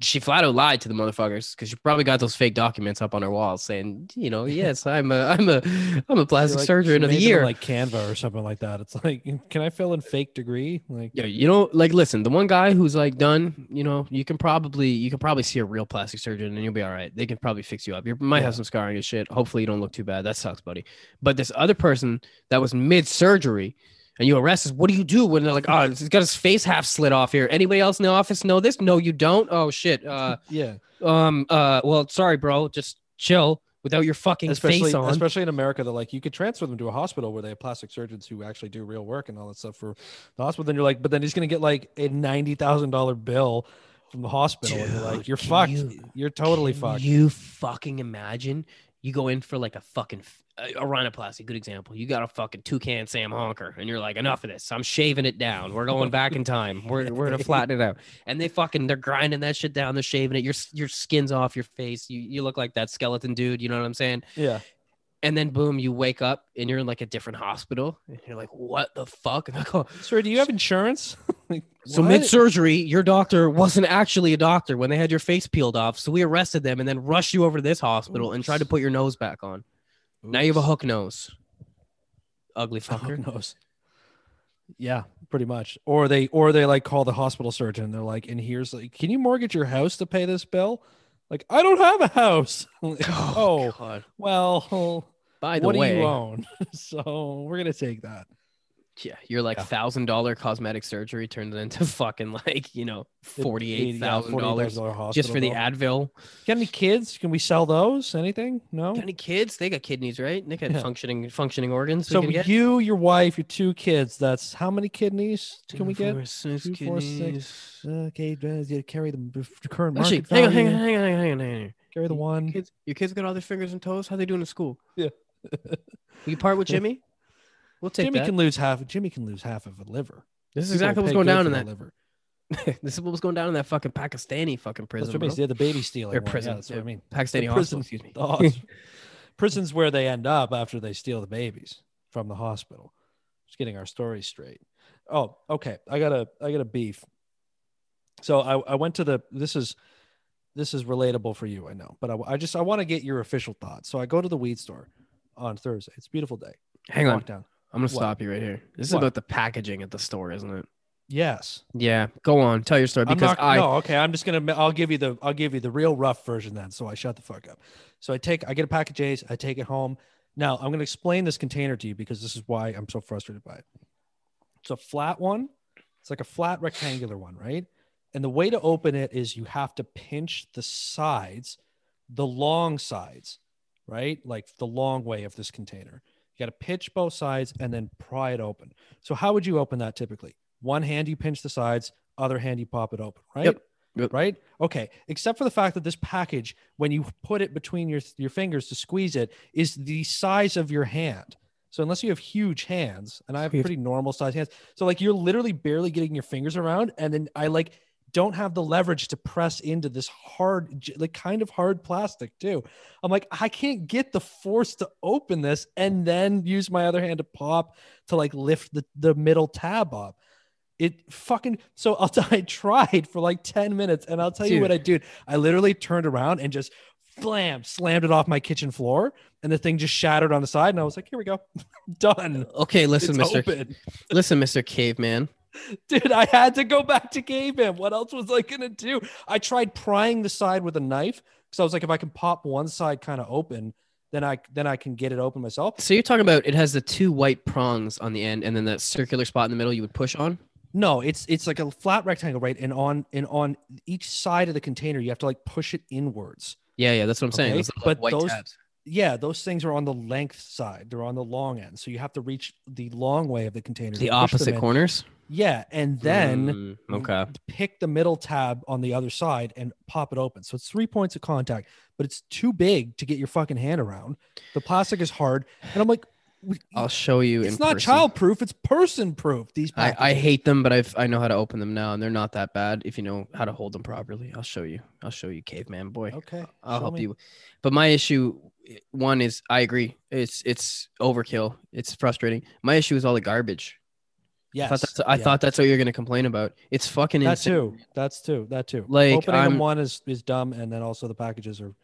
she flat out lied to the motherfuckers because she probably got those fake documents up on her walls saying, you know, yes, I'm a I'm a I'm a plastic like, surgeon of the made them in, year. like Canva or something like that. It's like, *laughs* can I fill in fake degree? Like, Yeah, you know, like listen, the one guy who's like done, you know, you can probably you can probably see a real plastic surgeon and you'll be all right. They can probably fix you up. You might Yeah. have some scarring and shit. Hopefully you don't look too bad. That sucks, buddy. But this other person that was mid surgery and you arrest us, what do you do when they're like, oh, *laughs* he's got his face half slit off here. Anybody else in the office know this? No, you don't. Oh shit. Uh *laughs* yeah, um uh well sorry, bro. Just chill without your fucking especially face on. especially in America, that like you could transfer them to a hospital where they have plastic surgeons who actually do real work and all that stuff for the hospital. Then you're like, but then he's gonna get like a ninety thousand dollar bill from the hospital, and you're like, Dude, you're fucked. you- you're totally Can fucked. You fucking imagine you go in for like a fucking a rhinoplasty, good example. You got a fucking toucan Sam Honker, and you're like, enough of this. I'm shaving it down. We're going back in time. We're we're gonna flatten it out. And they fucking they're grinding that shit down. They're shaving it. Your your skin's off your face. You you look like that skeleton dude. You know what I'm saying? yeah, And then boom, you wake up and you're in like a different hospital, and you're like, what the fuck? And I go, sir, do you have insurance? *laughs* like, so mid surgery, your doctor wasn't actually a doctor when they had your face peeled off. So we arrested them and then rushed you over to this hospital and tried to put your nose back on. Now you have a hook nose. Ugly A hook fucker. nose. Yeah, pretty much. Or they or they like call the hospital surgeon. They're like, and here's like, can you mortgage your house to pay this bill? Like, I don't have a house. *laughs* Oh, oh, God. well, By the what way, do you own? *laughs* so we're gonna take that. Yeah, your like Yeah. thousand dollar cosmetic surgery turns into *laughs* fucking like you know forty eight thousand dollars $48,000 just for the. Advil. Got any kids? Can we sell those? Anything? No. Got any kids? They got kidneys, right? They got Yeah. functioning functioning organs. So get? you, your wife, your two kids. That's how many kidneys can we get? Four, six Two, four, six. kidneys. Okay, yeah, carry the current Actually, market hang on, hang on, hang on, hang on, hang on. Carry the Your one. kids, your kids got all their fingers and toes. How they doing in school? Yeah. you part with *laughs* Jimmy? We'll take Jimmy that. can lose half. Jimmy can lose half of a liver. this is People exactly what's going good down in that. liver. *laughs* this is what was going down in that fucking Pakistani fucking prison. That's what bro. They're the baby stealing. Or one. Yeah, prison, that's what. I mean. Pakistani the hospital. prison- Excuse me. The *laughs* prison's where they end up after they steal the babies from the hospital. Just getting our story straight. Oh, okay. I got a I got a beef. So I, I went to the this is this is relatable for you, I know, but I, I just I want to get your official thoughts. So I go to the weed store on Thursday. It's a beautiful day. Hang on. Walk down. I'm gonna What? stop you right here. This is What? about the packaging at the store, isn't it? Yes. Yeah. Go on. Tell your story because not, I. no, okay. I'm just gonna. I'll give you the. I'll give you the real rough version then. So I shut the fuck up. So I take. I get a pack of J's. I take it home. Now I'm gonna explain this container to you because this is why I'm so frustrated by it. It's a flat one. It's like a flat rectangular one, right? And the way to open it is you have to pinch the sides, the long sides, right? Like the long way of this container. You got to pinch both sides and then pry it open. So how would you open that typically? One hand you pinch the sides, other hand you pop it open, right? Yep. Yep. Right? Okay. Except for the fact that this package, when you put it between your your fingers to squeeze it, is the size of your hand. So unless you have huge hands, and I have have- pretty normal size hands, so like you're literally barely getting your fingers around, and then I like don't have the leverage to press into this hard, like kind of hard plastic too. I'm like, I can't get the force to open this and then use my other hand to pop to like lift the, the middle tab up. It fucking so I'll t- *laughs* I tried for like 10 minutes and I'll tell you what I did. I literally turned around and just flam slammed it off my kitchen floor and the thing just shattered on the side and I was like, here we go. *laughs* Done. Okay, listen, It's Mister. open. Listen, Mister Caveman. Dude, I had to go back to caveman. What else was I gonna do? I tried prying the side with a knife because I was like, if I can pop one side kind of open, then I then I can get it open myself. So you're talking about it has the two white prongs on the end, and then that circular spot in the middle you would push on. No, it's it's like a flat rectangle, right? And on and on each side of the container, you have to like push it inwards. Yeah, yeah, that's what I'm saying. Okay, Those but white those- tabs. Yeah, those things are on the length side. They're on the long end, so you have to reach the long way of the container. The opposite corners. Yeah, and then Mm, okay. pick the middle tab on the other side and pop it open. So it's three points of contact, but it's too big to get your fucking hand around. The plastic is hard, and I'm like, I'll show you. it's not person. child proof; it's person proof. These I, I hate them, but I've I know how to open them now, and they're not that bad if you know how to hold them properly. I'll show you. I'll show you, caveman boy. Okay, I'll help me. you. But my issue, one is I agree. It's it's overkill. It's frustrating. My issue is all the garbage. Yes, I thought that's I yeah. thought that's what you're gonna complain about. It's fucking that insane. too. That's too. That too. Like, opening I'm- them one is is dumb, and then also the packages are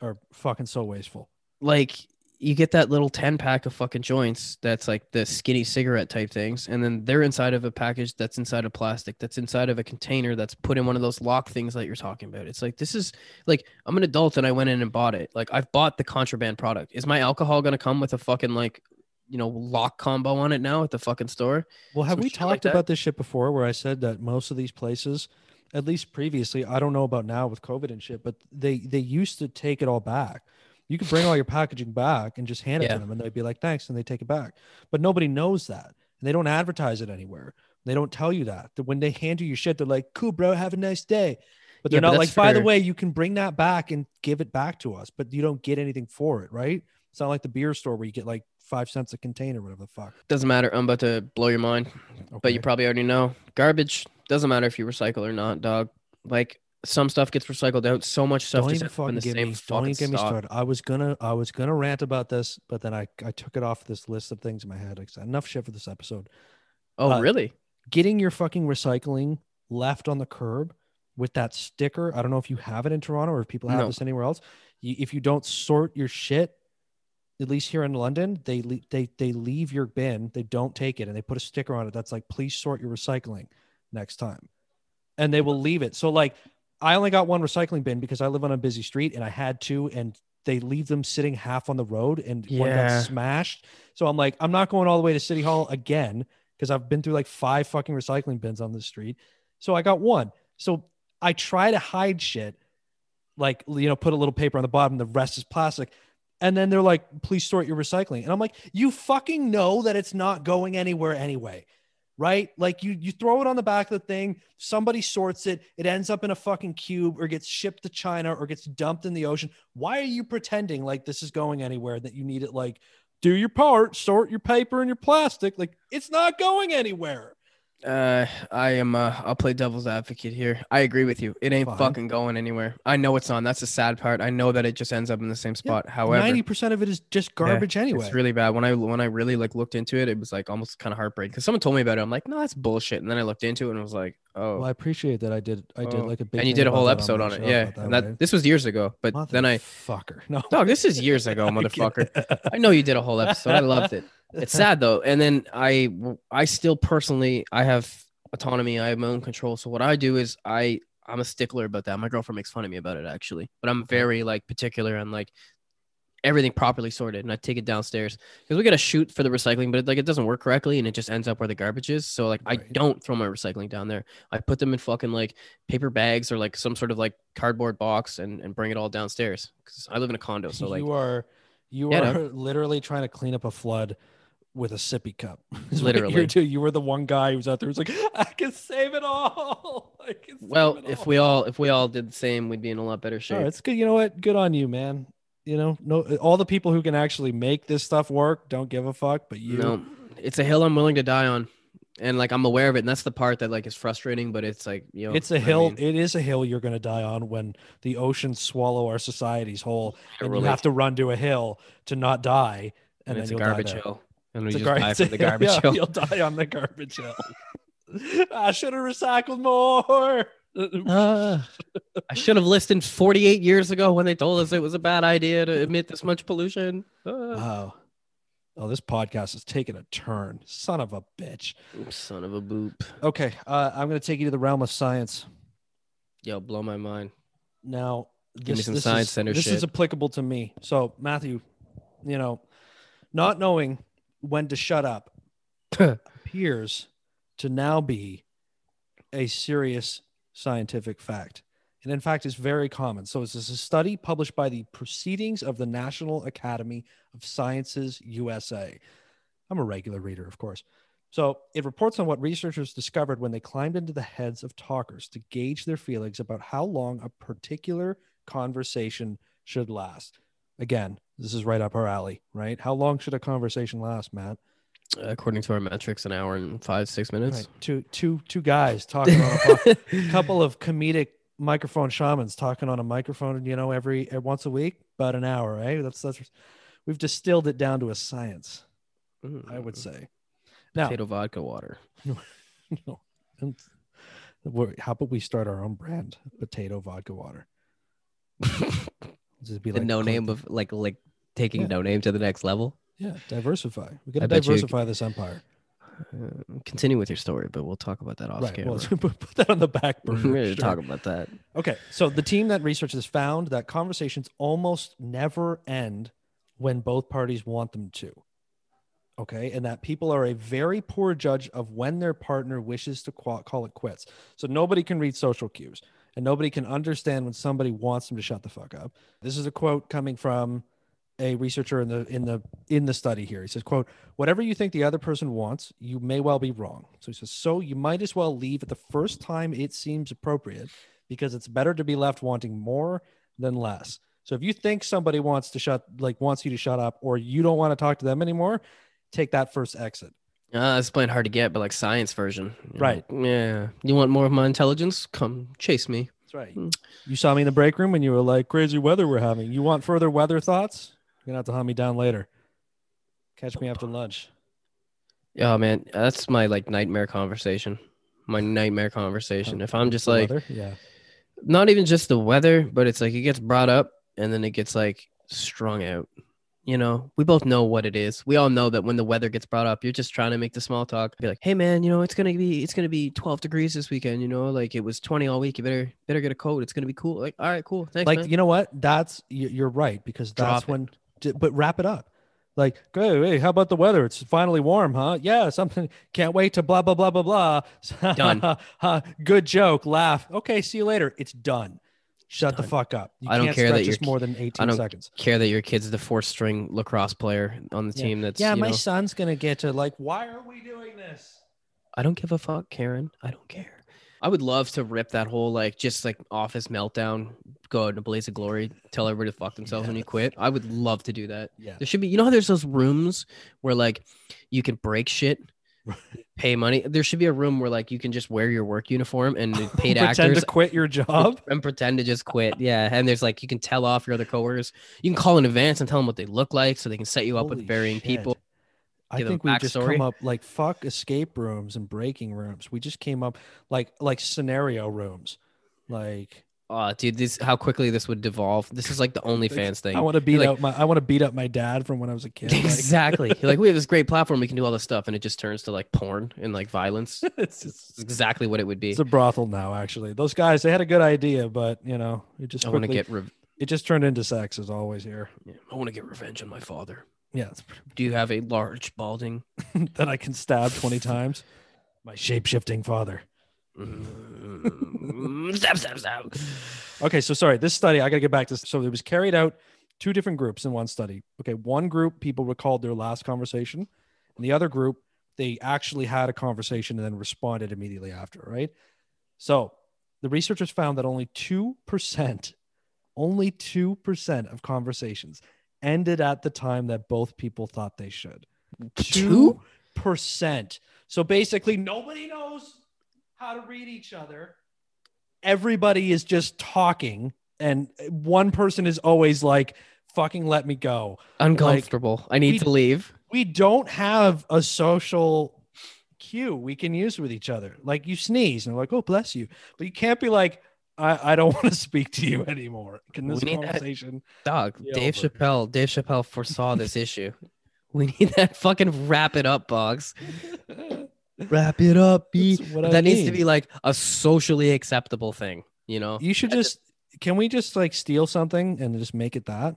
are fucking so wasteful. Like you get that little ten pack of fucking joints that's like the skinny cigarette type things, and then they're inside of a package that's inside of plastic, that's inside of a container that's put in one of those lock things that you're talking about. It's like this is like I'm an adult and I went in and bought it. Like I've bought the contraband product. Is my alcohol gonna come with a fucking like you know lock combo on it now at the fucking store? Well, have Some we shit like talked about this shit before? Where I said that most of these places, at least previously, I don't know about now with COVID and shit, but they they used to take it all back. You could bring all your packaging back and just hand it Yeah. to them, and they'd be like, "Thanks," and they take it back. But nobody knows that, and they don't advertise it anywhere. They don't tell you that. That When they hand you your shit, they're like, "Cool, bro, have a nice day." But they're Yeah, but not like, that's "By the way, you can bring that back and give it back to us," but you don't get anything for it, right? It's not like the beer store where you get like five cents a container, whatever the fuck. Doesn't matter. I'm about to blow your mind. but you probably already know garbage doesn't matter if you recycle or not dog like some stuff gets recycled out so much stuff don't just even ends up in fucking the get same me. Don't even get me stock. started. I was gonna, I was gonna rant about this, but then I, I took it off this list of things in my head. Enough shit for this episode. oh uh, really Getting your fucking recycling left on the curb with that sticker. I don't know if you have it in Toronto or if people have No. this anywhere else. You, if you don't sort your shit, at least here in London, they they they leave your bin. They don't take it, and they put a sticker on it that's like, "Please sort your recycling next time," and they will leave it. So like, I only got one recycling bin because I live on a busy street, and I had two, and they leave them sitting half on the road, and one got smashed. So I'm like, I'm not going all the way to City Hall again because I've been through like five fucking recycling bins on the street. So I got one. So I try to hide shit, like you know, put a little paper on the bottom. The rest is plastic. And then they're like, please sort your recycling. And I'm like, you fucking know that it's not going anywhere anyway. Right? Like you you throw it on the back of the thing, somebody sorts it, it ends up in a fucking cube or gets shipped to China or gets dumped in the ocean. Why are you pretending like this is going anywhere that you need it like do your part, sort your paper and your plastic? Like it's not going anywhere. Uh, I am. Uh, I'll play devil's advocate here. I agree with you. It ain't Fine. fucking going anywhere. I know it's on. That's the sad part. I know that it just ends up in the same spot. However, Ninety percent of it is just yeah, garbage anyway. It's really bad. When I when I really like looked into it, it was like almost kind of heartbreaking because someone told me about it. I'm like, no, that's bullshit. And then I looked into it and I was like, oh. well, I appreciate that. I did. I did oh. like a big. and you did a whole episode my on it. Yeah, about and way. that this was years ago. But then I, fucker. No, *laughs* dog, this is years ago, *laughs* motherfucker. I know you did a whole episode. I loved it. It's *laughs* sad though. And then I I still personally I have autonomy. I have my own control. So what I do is I I'm a stickler about that. My girlfriend makes fun of me about it actually, but I'm very like particular and like everything properly sorted and I take it downstairs because we got to shoot for the recycling, but it, like it doesn't work correctly and it just ends up where the garbage is. So like I don't throw my recycling down there. I put them in fucking like paper bags or like some sort of like cardboard box and, and bring it all downstairs because I live in a condo. So like you are you Yeah, are *laughs* literally trying to clean up a flood with a sippy cup. *laughs* Literally. you're doing. you were the one guy who was out there who's like, *laughs* I can save it all. Save well, it if we all if we all did the same, we'd be in a lot better shape. All right, it's good. You know what? Good on you, man. You know, no, all the people who can actually make this stuff work don't give a fuck, but you. No, it's a hill I'm willing to die on, and like I'm aware of it, and that's the part that like is frustrating. But it's like you know, It's a hill. mean, it is a hill you're going to die on when the oceans swallow our societies whole, and really. you have to run to a hill to not die, and, and, it's then a garbage hill, and we It's just gar- die for the *laughs* hill, garbage yeah, hill. You'll die on the garbage hill. *laughs* I should have recycled more. Ah, I should have listened 48 years ago when they told us it was a bad idea to emit this much pollution. Ah. wow. Oh, this podcast is taking a turn. Son of a bitch. Son of a boop. Okay, uh, I'm going to take you to the realm of science. Yo, blow my mind. Now, Give me this, some this science is, center This is applicable to me. So, Matthew, you know, not knowing when to shut up *laughs* appears to now be a serious scientific fact. And in fact, it's very common. So, this is a study published by the Proceedings of the National Academy of Sciences USA. I'm a regular reader, of course. So, it reports on what researchers discovered when they climbed into the heads of talkers to gauge their feelings about how long a particular conversation should last. Again, this is right up our alley, right? How long should a conversation last, Matt? According to our metrics, an hour and five, six minutes. Right. Two, two, two guys talking on a po- *laughs* couple of comedic microphone shamans talking on a microphone, you know, every, once a week, about an hour, right? That's that's we've distilled it down to a science, I would Mm, say. Now, Potato vodka water. *laughs* no, how about we start our own brand, potato vodka water? *laughs* Just be like no name of like like taking Yeah. no name to the next level. Yeah, diversify. We got to bet you- diversify this empire. Uh, continue with your story, but we'll talk about that off Right. camera. *laughs* Well, put that on the back burner. We're going to talk about that. Okay, so the team that researched this found that conversations almost never end when both parties want them to. Okay, and that people are a very poor judge of when their partner wishes to call it quits. So nobody can read social cues and nobody can understand when somebody wants them to shut the fuck up. This is a quote coming from a researcher in the in the in the study here. He says, quote, whatever you think the other person wants, you may well be wrong. So he says, so you might as well leave at the first time it seems appropriate because it's better to be left wanting more than less. So if you think somebody wants to shut like wants you to shut up or you don't want to talk to them anymore, take that first exit. Uh, it's playing hard to get, but like science version. you know? Right. Yeah. You want more of my intelligence? Come chase me. That's right. Mm. You saw me in the break room when you were like crazy weather we're having. You want further weather thoughts? You're gonna have to hunt me down later. Catch me after lunch. Oh man, that's my like nightmare conversation. My nightmare conversation. If I'm just like weather? yeah. not even just the weather, but it's like it gets brought up and then it gets like strung out. You know, we both know what it is. We all know that when the weather gets brought up, you're just trying to make the small talk. Be like, hey man, you know, it's gonna be it's gonna be 12 degrees this weekend. You know, like it was 20 all week. You better better get a coat. It's gonna be cool. Like, all right, cool. Thanks, like man. you know what? That's you- you're right because that's Drop when. d- But wrap it up. Like, hey, hey, how about the weather? It's finally warm, huh? Yeah, something. *laughs* Can't wait to blah blah blah blah blah. *laughs* Done. Good joke. Laugh. Okay, see you later. It's done. Shut the fuck up. You I don't can't care that you're us more than 18 don't seconds. Care that your kid's the fourth string lacrosse player on the Yeah. team. That's Yeah, you my know, son's gonna get to like. Why are we doing this? I don't give a fuck, Karen. I don't care. I would love to rip that whole like just like office meltdown, go out in a blaze of glory, tell everybody to fuck themselves when you quit. I would love to do that. Yeah. There should be, you know, how there's those rooms where like you can break shit, *laughs* pay money. There should be a room where like you can just wear your work uniform and *laughs* paid Pretend actors to quit your job. *laughs* and pretend to just quit. Yeah, and there's like you can tell off your other coworkers. You can call in advance and tell them what they look like, so they can set you up with varying shit. people. I think we just come up like fuck escape rooms and breaking rooms. We just came up like like scenario rooms. Like Oh, dude, this how quickly this would devolve. This is like the *laughs* OnlyFans thing. I want to beat like- out my I want to beat up my dad from when I was a kid. *laughs* Like, exactly. You're *laughs* like, we have this great platform. We can do all this stuff, and it just turns to like porn and like violence. it's, just, exactly what it would be. it's a brothel now. Actually, those guys they had a good idea, but you know it just I want to get. Re- it just turned into sex as always here. yeah, I want to get revenge on my father. Yeah, Do you have a large balding? *laughs* that I can stab twenty times. *laughs* My shape shifting father. Stab, stab, stab. Okay, so sorry, this study, I got to get back to so it was carried out two different groups in one study. Okay, one group people recalled their last conversation, and the other group they actually had a conversation and then responded immediately after, right? So, the researchers found that only 2%, only 2% of conversations ended at the time that both people thought they should. Two? 2%. So basically nobody knows how to read each other everybody is just talking and one person is always like fucking let me go Uncomfortable. I need we- to leave. we don't have a social cue we can use with each other like you sneeze and they're like oh bless you but you can't be like i, I don't *laughs* want to speak to you anymore can this need that- conversation Dog, Dave over. Chappelle. Dave Chappelle foresaw this issue. We need that *laughs* fucking wrap it up box. *laughs* Wrap it up, B. That needs to be like a socially acceptable thing, you know? you should just can we just like steal something and just make it that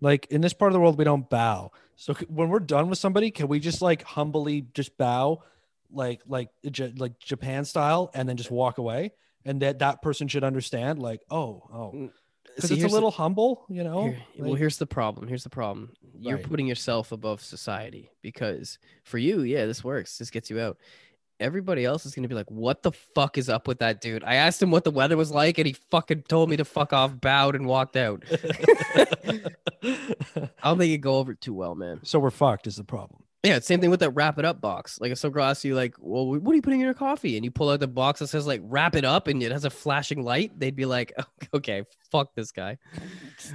like in this part of the world we don't bow so when we're done with somebody can we just like humbly just bow like like like japan style and then just walk away and that that person should understand like oh oh because it's a here's the- little humble you know Here- well, here's the problem. Here's the problem. You're Right. putting yourself above society because for you, yeah, this works. This gets you out. Everybody else is gonna be like, "What the fuck is up with that dude?" I asked him what the weather was like, and he fucking told me to fuck off, bowed, and walked out. *laughs* I don't think it go over too well, man. so we're fucked is the problem Yeah, same thing with that wrap it up box. Like if some girl asks you, like, "Well, what are you putting in your coffee?" and you pull out the box that says like "wrap it up" and it has a flashing light, they'd be like, *laughs* "Okay, fuck this guy,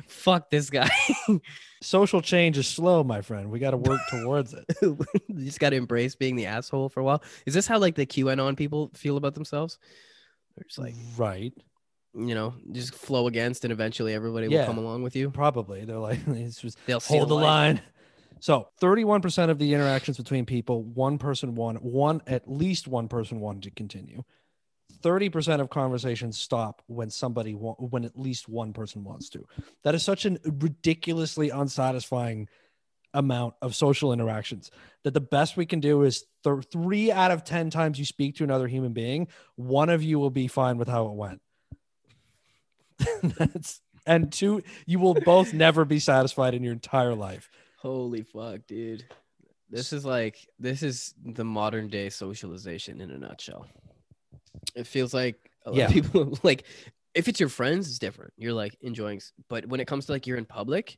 fuck this guy." *laughs* social change is slow my friend we got to work towards it *laughs* you just got to embrace being the asshole for a while. Is this how like the QAnon people feel about themselves? They're just like, right you know, just flow against, and eventually everybody Yeah. will come along with you. probably they're like it's just They'll hold the light. line. So 31% of the interactions between people, one person one, one at least one person wanted to continue. 30% of conversations stop when somebody wa- when at least one person wants to. That is such a ridiculously unsatisfying amount of social interactions that the best we can do is th- 3 out of 10 times you speak to another human being, one of you will be fine with how it went. *laughs* That's and two you will both never be satisfied in your entire life. Holy fuck, dude. This is like this is the modern day socialization in a nutshell. It feels like a lot Yeah. of people *laughs* like if it's your friends, it's different. You're like enjoying, but when it comes to like you're in public,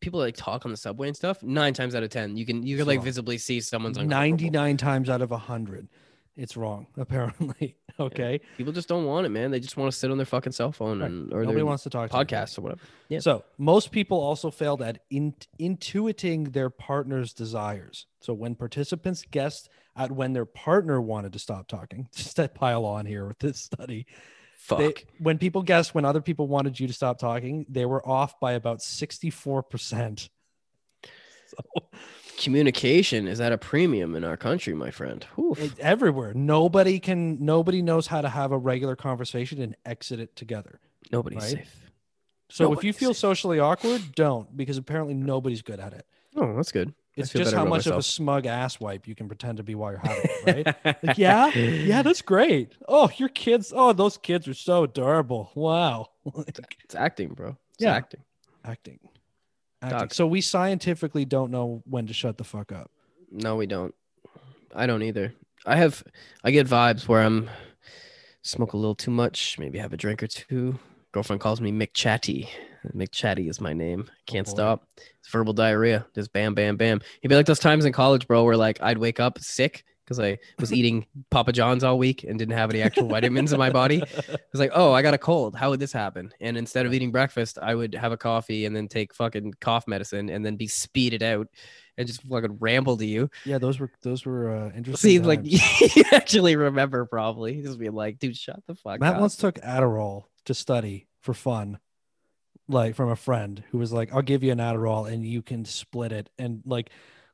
people like talk on the subway and stuff. Nine times out of ten, you can you can like visibly see someone's 99 times out of a 100 it's wrong *laughs* apparently okay People just don't want it, man. They just want to sit on their fucking cell phone Right. and or nobody wants to talk to podcast or whatever. Yeah. so most people also failed at in, intuiting their partner's desires so when participants guessed at when their partner wanted to stop talking *laughs* just to pile on here with this study Fuck. they, when people guessed when other people wanted you to stop talking they were off by about 64% *laughs* so Communication is at a premium in our country, my friend. Everywhere nobody can nobody knows how to have a regular conversation and exit it together Nobody's right? safe. So if you feel safe. socially awkward, don't because apparently nobody's good at it. Oh, that's good. It's just how much of a smug ass wipe you can pretend to be while you're having it, *laughs* right? Like, yeah, yeah, that's great. Oh, your kids, oh, those kids are so adorable. Wow. *laughs* Like, It's acting, bro. It's Yeah. acting. acting. Acting. So we scientifically don't know when to shut the fuck up. No, we don't. I don't either. I have I get vibes where I'm smoke a little too much, maybe have a drink or two. Girlfriend calls me Mick Chatty. Mick Chatty is my name. Oh, Can't boy. stop. It's verbal diarrhea. Just bam, bam, bam. It'd be like those times in college, bro, where like I'd wake up sick because I was eating Papa John's all week and didn't have any actual vitamins in my body. I was like, oh, I got a cold. How would this happen? And instead of eating breakfast, I would have a coffee and then take fucking cough medicine and then be speeded out and just fucking ramble to you. Yeah, those were those were uh, interesting. See, like *laughs* you actually remember probably just being like, dude, shut the fuck up. Matt up. once took Adderall to study for fun, like from a friend who was like, "I'll give you an Adderall and you can split it." And like,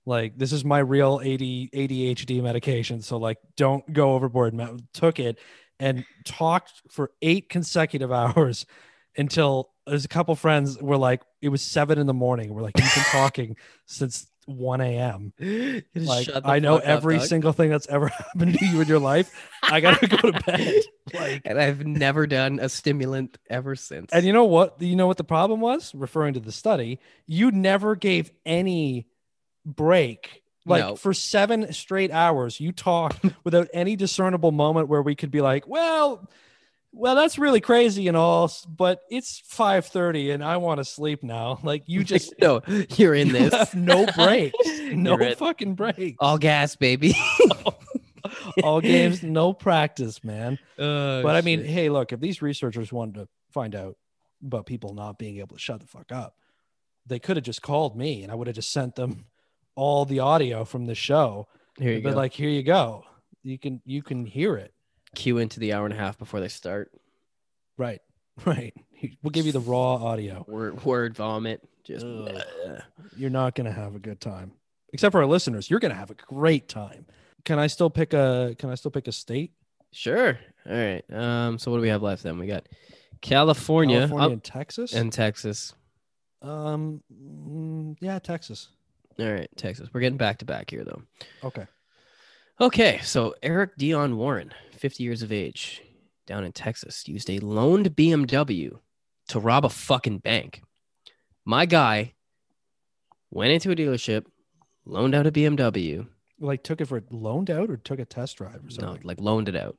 like this is my real AD, ADHD medication, so like, don't go overboard. Matt took it and talked for eight consecutive *laughs* hours until there's a couple friends were like, it was seven in the morning. We're like, you've been talking since 1 a.m. *laughs* Like I know fuck up, every single thing that's ever *laughs* happened to you in your life. I gotta go to bed. Like and I've never done a stimulant ever since. And you know what? You know what the problem was? Referring to the study, you never gave any break. Like No. for seven straight hours, you talk *laughs* without any discernible moment where we could be like, "Well, well, that's really crazy and all, but it's five thirty and I want to sleep now." *laughs* Like you just *laughs* no, you're in you this. no breaks, no fucking breaks. All gas, baby. All games, no practice, man. Oh, But I mean, shit. hey, look, if these researchers wanted to find out about people not being able to shut the fuck up, they could have just called me and I would have just sent them all the audio from the show. here you But go. like, here you go. You can you can hear it. Cue into the hour and a half before they start. Right. *laughs* Right. We'll give you the raw audio. Word, word vomit. Just Ugh. You're not gonna have a good time. Except for our listeners, you're gonna have a great time. Can I still pick a can I still pick a state? sure. All right. Um. So what do we have left then? We got California, California up- and Texas? and Texas. um mm, yeah, Texas. All right, Texas. We're getting back to back here though. Okay. Okay, so Eric Dion Warren, 50 years of age, down in Texas, used a loaned BMW to rob a fucking bank. My guy went into a dealership, loaned out a BMW. Like took it for loaned out or took a test drive or something? No, like loaned it out.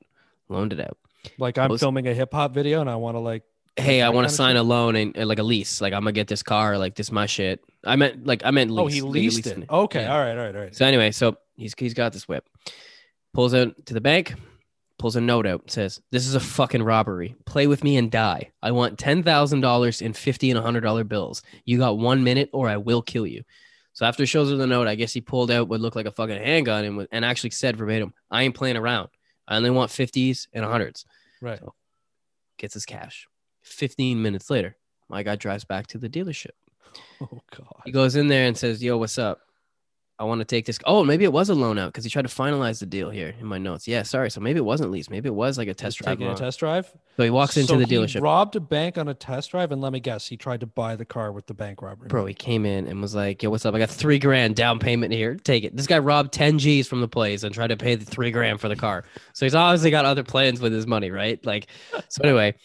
Loaned it out. Like I'm was- filming a hip hop video and I want to like Hey, I want to sign a loan and, and like a lease. Like I'm gonna get this car. Like this is my shit. I meant like I meant lease. oh he leased leasing it. Okay, Yeah. all right, all right, all right. So anyway, so he's he's got this whip. Pulls out to the bank, pulls a note out, says, This is a fucking robbery. Play with me and die. I want ten thousand dollars in fifty and hundred dollar bills. You got one minute or I will kill you. So after he shows her the note, I guess he pulled out what looked like a fucking handgun and, was- and actually said verbatim, I ain't playing around. I only want 50s and 100s. right. Gets his cash. 15 minutes later, my guy drives back to the dealership. Oh god. He goes in there and says, Yo, what's up? I want to take this. Oh, maybe it was a loan out because he tried to finalize the deal here in my notes. Yeah, sorry. So maybe it wasn't lease. Maybe it was like a test drive. taking a test drive. So he walks into So the he dealership. robbed a bank on a test drive, and let me guess, he tried to buy the car with the bank robbery. Bro, he came in and was like, Yo, what's up? I got three grand down payment here. Take it. This guy robbed 10 G's from the place and tried to pay the three grand for the car. So he's obviously got other plans with his money, right? Like, so anyway,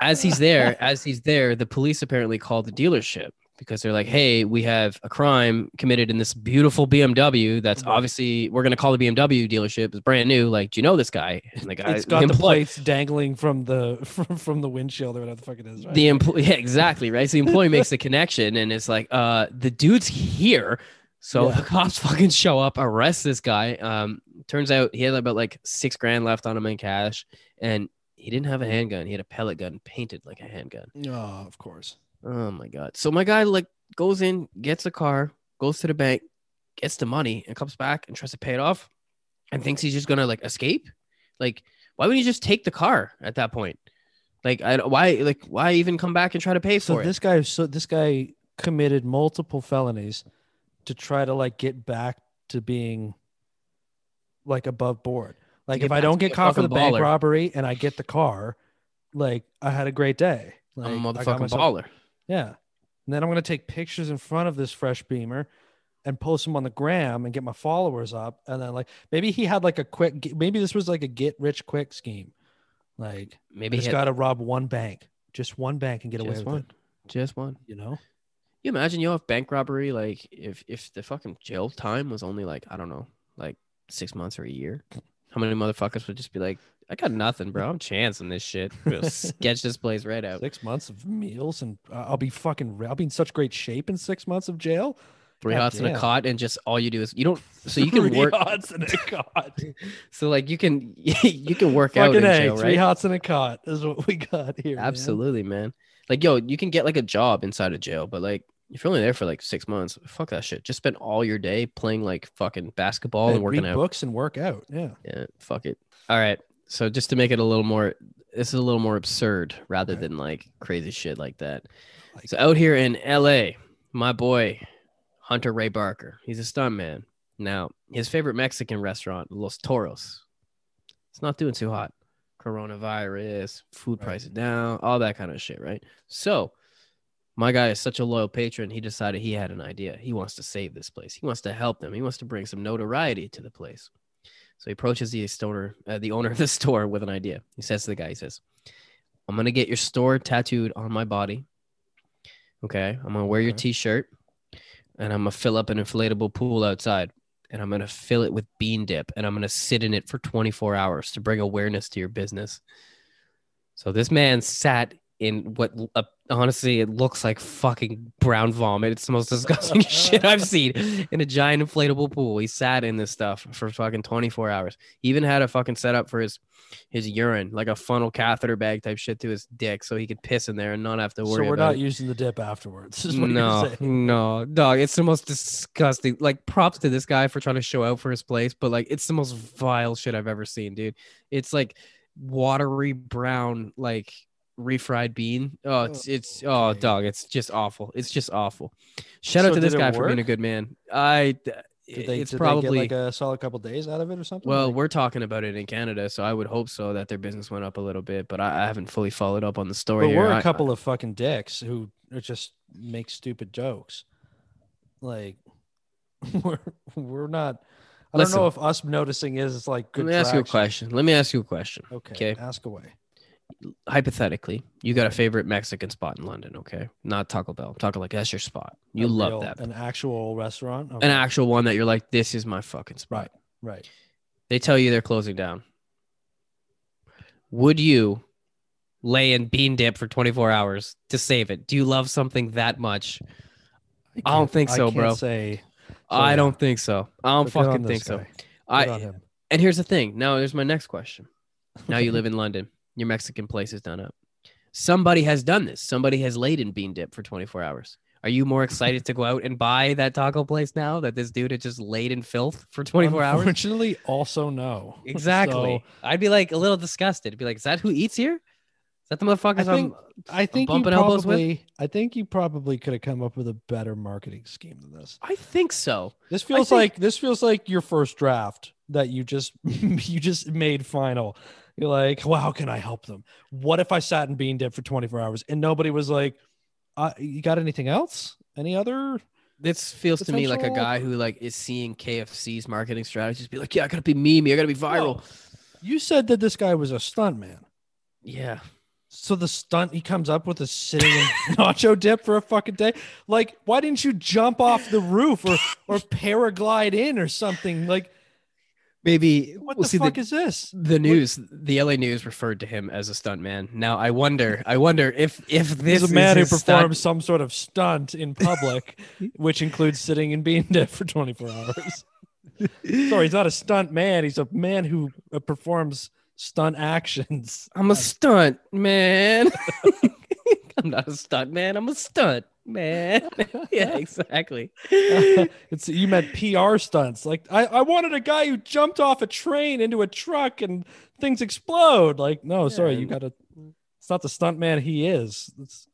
as he's there, *laughs* as he's there, the police apparently called the dealership because they're like, "Hey, we have a crime committed in this beautiful BMW. That's Right. obviously we're gonna call the BMW dealership. It's brand new. Like, do you know this guy?" *laughs* And the guy, it's got *laughs* the employee- plates dangling from the *laughs* from, from the windshield or whatever the fuck it is. Right? the employee, yeah, exactly, right. So the employee makes the connection, and it's like, uh, the dude's here. So Yeah. the cops fucking show up, arrest this guy. Um, turns out he had about like six grand left on him in cash, and he didn't have a handgun. He had a pellet gun painted like a handgun. oh, of course. Oh my god. So my guy like goes in, gets a car, goes to the bank, gets the money, and comes back and tries to pay it off, and thinks he's just gonna like escape. Like, why wouldn't you just take the car at that point? Like, I why like why even come back and try to pay So for this guy, so this guy committed multiple felonies to try to like get back to being like above board. Like if I don't get caught for the bank baller. robbery and I get the car, like I had a great day. Like, I'm a motherfucking myself- baller. Yeah. And then I'm gonna take pictures in front of this fresh beamer and post them on the gram and get my followers up. And then like maybe he had like a quick maybe this was like a get rich quick scheme. Like Maybe he's gotta rob one bank. Just one bank and get away with one. it. Just one. You know? You imagine you have bank robbery like if if the fucking jail time was only like I don't know like six months or a year. How many motherfuckers would just be like, I got nothing, bro. I'm chancing this shit. *laughs* We'll sketch this place right out. Six months of meals, and uh, I'll be fucking. I'll be in such great shape in six months of jail. Three God hots in a cot, and just all you do is you don't. So you *laughs* can Three work. hots in a cot. *laughs* So like you can you can work out in a. jail, Three right? hots in a cot is what we got here. Absolutely, man. Like yo, you can get like a job inside of jail, but like if you're only there for like six months, fuck that shit. Just spend all your day playing like fucking basketball Yeah, and working read out. books and work out. Yeah. Yeah, fuck it. All right. So just to make it a little more, this is a little more absurd rather than like crazy shit like that. Like- So out here in LA, my boy Hunter Ray Barker, he's a stuntman. Now his favorite Mexican restaurant, Los Toros, it's not doing too hot. Coronavirus, food Right. prices down, all that kind of shit, right? So my guy is such a loyal patron. He decided he had an idea. He wants to save this place. He wants to help them. He wants to bring some notoriety to the place. So he approaches the stoner, uh, the owner of the *laughs* store, with an idea. He says to the guy, he says, "I'm gonna get your store tattooed on my body. Okay, I'm gonna wear your T-shirt, and I'm gonna fill up an inflatable pool outside, and I'm gonna fill it with bean dip, and I'm gonna sit in it for 24 hours to bring awareness to your business." So this man sat in what uh, honestly it looks like fucking brown vomit. It's the most disgusting *laughs* shit I've seen in a giant inflatable pool. He sat in this stuff for fucking 24 hours. He even had a fucking setup for his his urine, like a funnel catheter bag type shit to his dick, so he could piss in there and not have to worry. So we're not it. using the dip afterwards. Is what No, no, dog. It's the most disgusting. Like, props to this guy for trying to show out for his place, but like, it's the most vile shit I've ever seen, dude. It's like watery brown, like refried bean. Oh, it's oh, it's oh, dog. It's just awful. It's just awful. Shout So out to this guy for being a good man. I. Did they, it's probably like a solid couple days out of it or something? well, Like- we're talking about it in Canada, so I would hope so that their business went up a little bit, but I, I haven't fully followed up on the story. but here. we're I- a couple of fucking dicks who just make stupid jokes. Like *laughs* we're we're not. I Listen. don't know if us noticing is like good. Let me ask you a question. Let me ask you a question. Okay, Okay. ask away. Hypothetically, you got a favorite Mexican spot in London, okay? Not Taco Bell. I'm talking like that's your spot. You A love real- that. An actual restaurant. An actual one that you're like, this is my fucking spot. Right. Right. They tell you they're closing down. Would you lay in bean dip for 24 hours to save it? Do you love something that much? I don't think so, bro. Say. I don't think so. I don't but good on fucking think so. guy. Good I and here's the thing. Now there's my next question. Now you *laughs* live in London. Your Mexican place is done up. Somebody has done this. Somebody has laid in bean dip for 24 hours. Are you more excited to go out and buy that taco place now that this dude had just laid in filth for 24 hours? Unfortunately, also no. Exactly. So, I'd be like a little disgusted. I'd be like, is that who eats here? Is that the motherfuckers I think- I'm I think you bumping elbows with? probably. I think you probably could have come up with a better marketing scheme than this. I think so. This feels think- like this feels like your first draft that you just *laughs* you just made final. You're like, well, how can I help them? What if I sat in bean dip for 24 hours and nobody was like, uh, you got anything else? Any other? This feels to me like a guy who like is seeing KFC's marketing strategies be like, yeah, I gotta be meme, I gotta be viral. You said that this guy was a stunt man. Yeah. So the stunt he comes up with is sitting in *laughs* *laughs* nacho dip for a fucking day. Like, why didn't you jump off the roof or or paraglide in or something? Like, Maybe what we'll the see fuck the, is this? the news, the LA News referred to him as a stunt man. Now I wonder, I wonder if if this He's a man who performs some sort of stunt in public, *laughs* which includes sitting and being dip for 24 hours. Sorry, he's not a stunt man. He's a man who uh, performs stunt actions. I'm a stunt man. *laughs* *laughs* I'm not a stunt man. I'm a stunt man. *laughs* yeah, exactly. *laughs* it's you meant PR stunts. Like I, I wanted a guy who jumped off a train into a truck and things explode. Like, no, sorry, you gotta it's not the stunt man he is. It's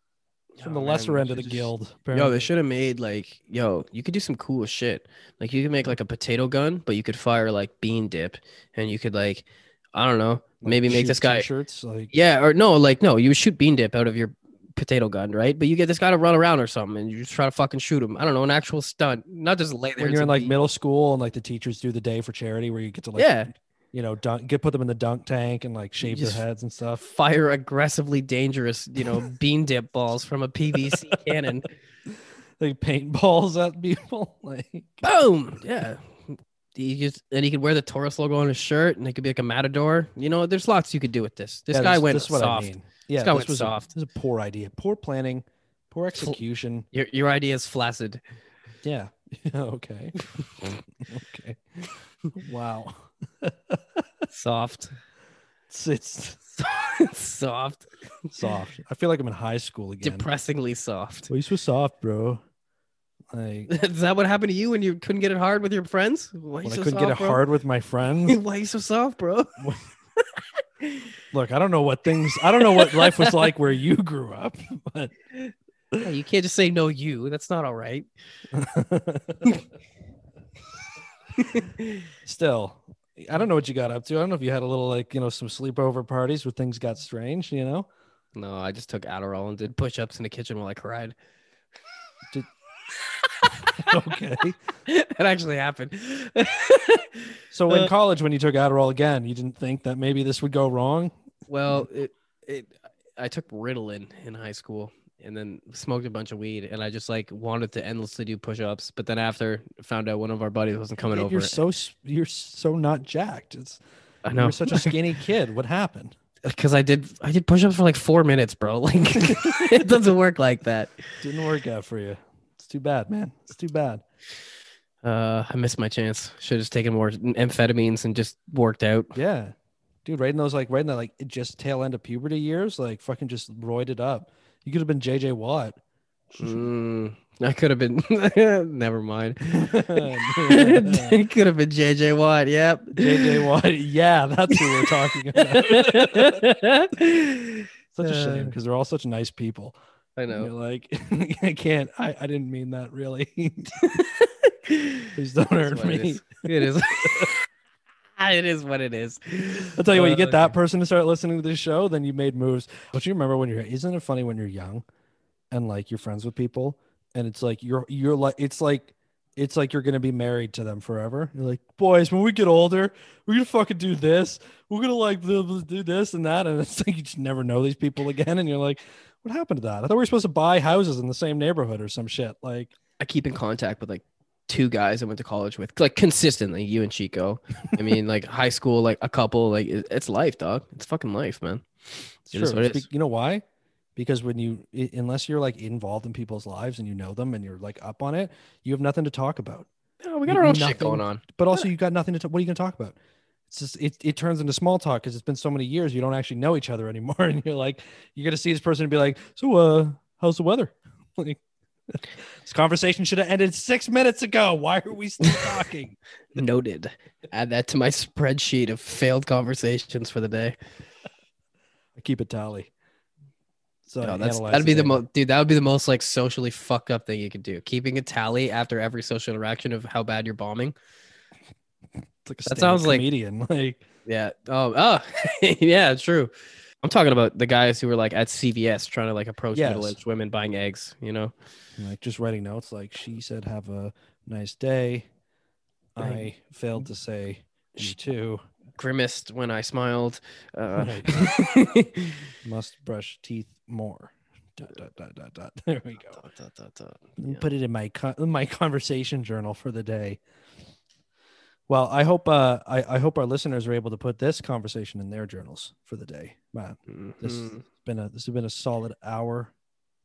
it's from Oh, the lesser we end of the just- guild. Yo, they should have made like, yo, you could do some cool shit. Like you could make like a potato gun, but you could fire like bean dip, and you could like, I don't know, Like, maybe make shoot this guy, t-shirts like yeah, or no, like no, you shoot bean dip out of your potato gun, right? But you get this guy to run around or something, and you just try to fucking shoot him. I don't know, an actual stunt, not just lay there. when you're in like bean- middle school and like the teachers do the day for charity where you get to like yeah, you know dunk get put them in the dunk tank and like shave their heads and stuff. fire aggressively dangerous, you know, *laughs* bean dip balls from a PVC *laughs* cannon. Like paintballs at people. *laughs* Like Boom. Yeah. he just and he could wear the Taurus logo on his shirt, and it could be like a matador. You know, there's lots you could do with this. This Yeah, guy went this is what I soft. mean. Yeah, guy this was soft. A, this is a poor idea, poor planning, poor execution. Your your idea is flaccid. Yeah. *laughs* okay. *laughs* okay. Wow. *laughs* Soft. It's, it's soft. soft. I feel like I'm in high school again. Depressingly soft. Well, you so soft, bro. Like Is that what happened to you when you couldn't get it hard with your friends? Why you when I couldn't soft, get it bro? hard with my friends. Why you so soft, bro? Look, I don't know what things. I don't know what life was like where you grew up, *laughs* but Yeah, you can't just say no you. That's not all right. *laughs* still, I don't know what you got up to. I don't know if you had a little like you know some sleepover parties where things got strange. You know. No, I just took Adderall and did push-ups in the kitchen while I cried. *laughs* Okay. that actually happened. So in Uh, college, when you took Adderall again, you didn't think that maybe this would go wrong. well, it it I took Ritalin in high school and then smoked a bunch of weed and I just like wanted to endlessly do push-ups, but then after found out one of our buddies wasn't coming over. You're so you're so not jacked. It's I know you know were such a skinny *laughs* kid. What happened? because I did I did push-ups for like four minutes, bro. *laughs* Like it doesn't work like that. Didn't work out for you. Too bad, man. It's too bad. Uh, I missed my chance. Should have just taken more amphetamines and just worked out. Yeah, dude. Right in those like right in that like just tail end of puberty years, like fucking just roided up. You could have been JJ Watt. Mm, I could have been. *laughs* Never mind. it could have been JJ Watt. Yep. JJ Watt. Yeah, that's who we're talking about. *laughs* Such a shame because they're all such nice people. I know. You're like, *laughs* I can't. I, I didn't mean that really. *laughs* Please don't hurt me. is. It is. *laughs* it is what it is. I'll tell you what, you get that person to start listening to this show, then you made moves. Don't you remember when you're isn't it funny when you're young and like you're friends with people and it's like you're you're like it's like it's like you're gonna be married to them forever. You're like, boys, when we get older, we're gonna fucking do this. We're gonna like do this and that. And it's like you just never know these people again. And you're like, what happened to that? I thought we were supposed to buy houses in the same neighborhood or some shit. Like, I keep in contact with like two guys I went to college with, like consistently. You and Chico. I mean, *laughs* like high school, like a couple. Like it- it's life, dog. It's fucking life, man. It Sure. what Be- You know why? Because when you, unless you're like involved in people's lives and you know them and you're like up on it, you have nothing to talk about. Oh, we got you- our own nothing- shit going on. But also, you got nothing to. Talk, what are you going to talk about? Just it, it turns into small talk because it's been so many years you don't actually know each other anymore, *laughs* and you're like you're gonna see this person and be like, so uh, how's the weather? *laughs* like, this conversation should have ended six minutes ago. Why are we still talking? *laughs* Noted. Add that to my spreadsheet of failed conversations for the day. I keep a tally. So No, that's that'd be the most dude. That would be the most like socially fucked up thing you could do. Keeping a tally after every social interaction of how bad you're bombing. Like a that sounds like- comedian. *laughs* Like Yeah. Oh. Oh. *laughs* yeah. True. I'm talking about the guys who were like at CVS trying to like approach Yes. middle-aged women buying eggs. You know. like just writing notes. Like she said, "Have a nice day." I failed to say she too. Grimaced when I smiled. Uh, *laughs* Must brush teeth more. Dot, dot, dot, dot, dot. There we go. dot, dot, dot, dot. Yeah. Put it in my con- in my conversation journal for the day. Well, I hope uh, I, I hope our listeners are able to put this conversation in their journals for the day. Man, this has been a this has been a solid hour,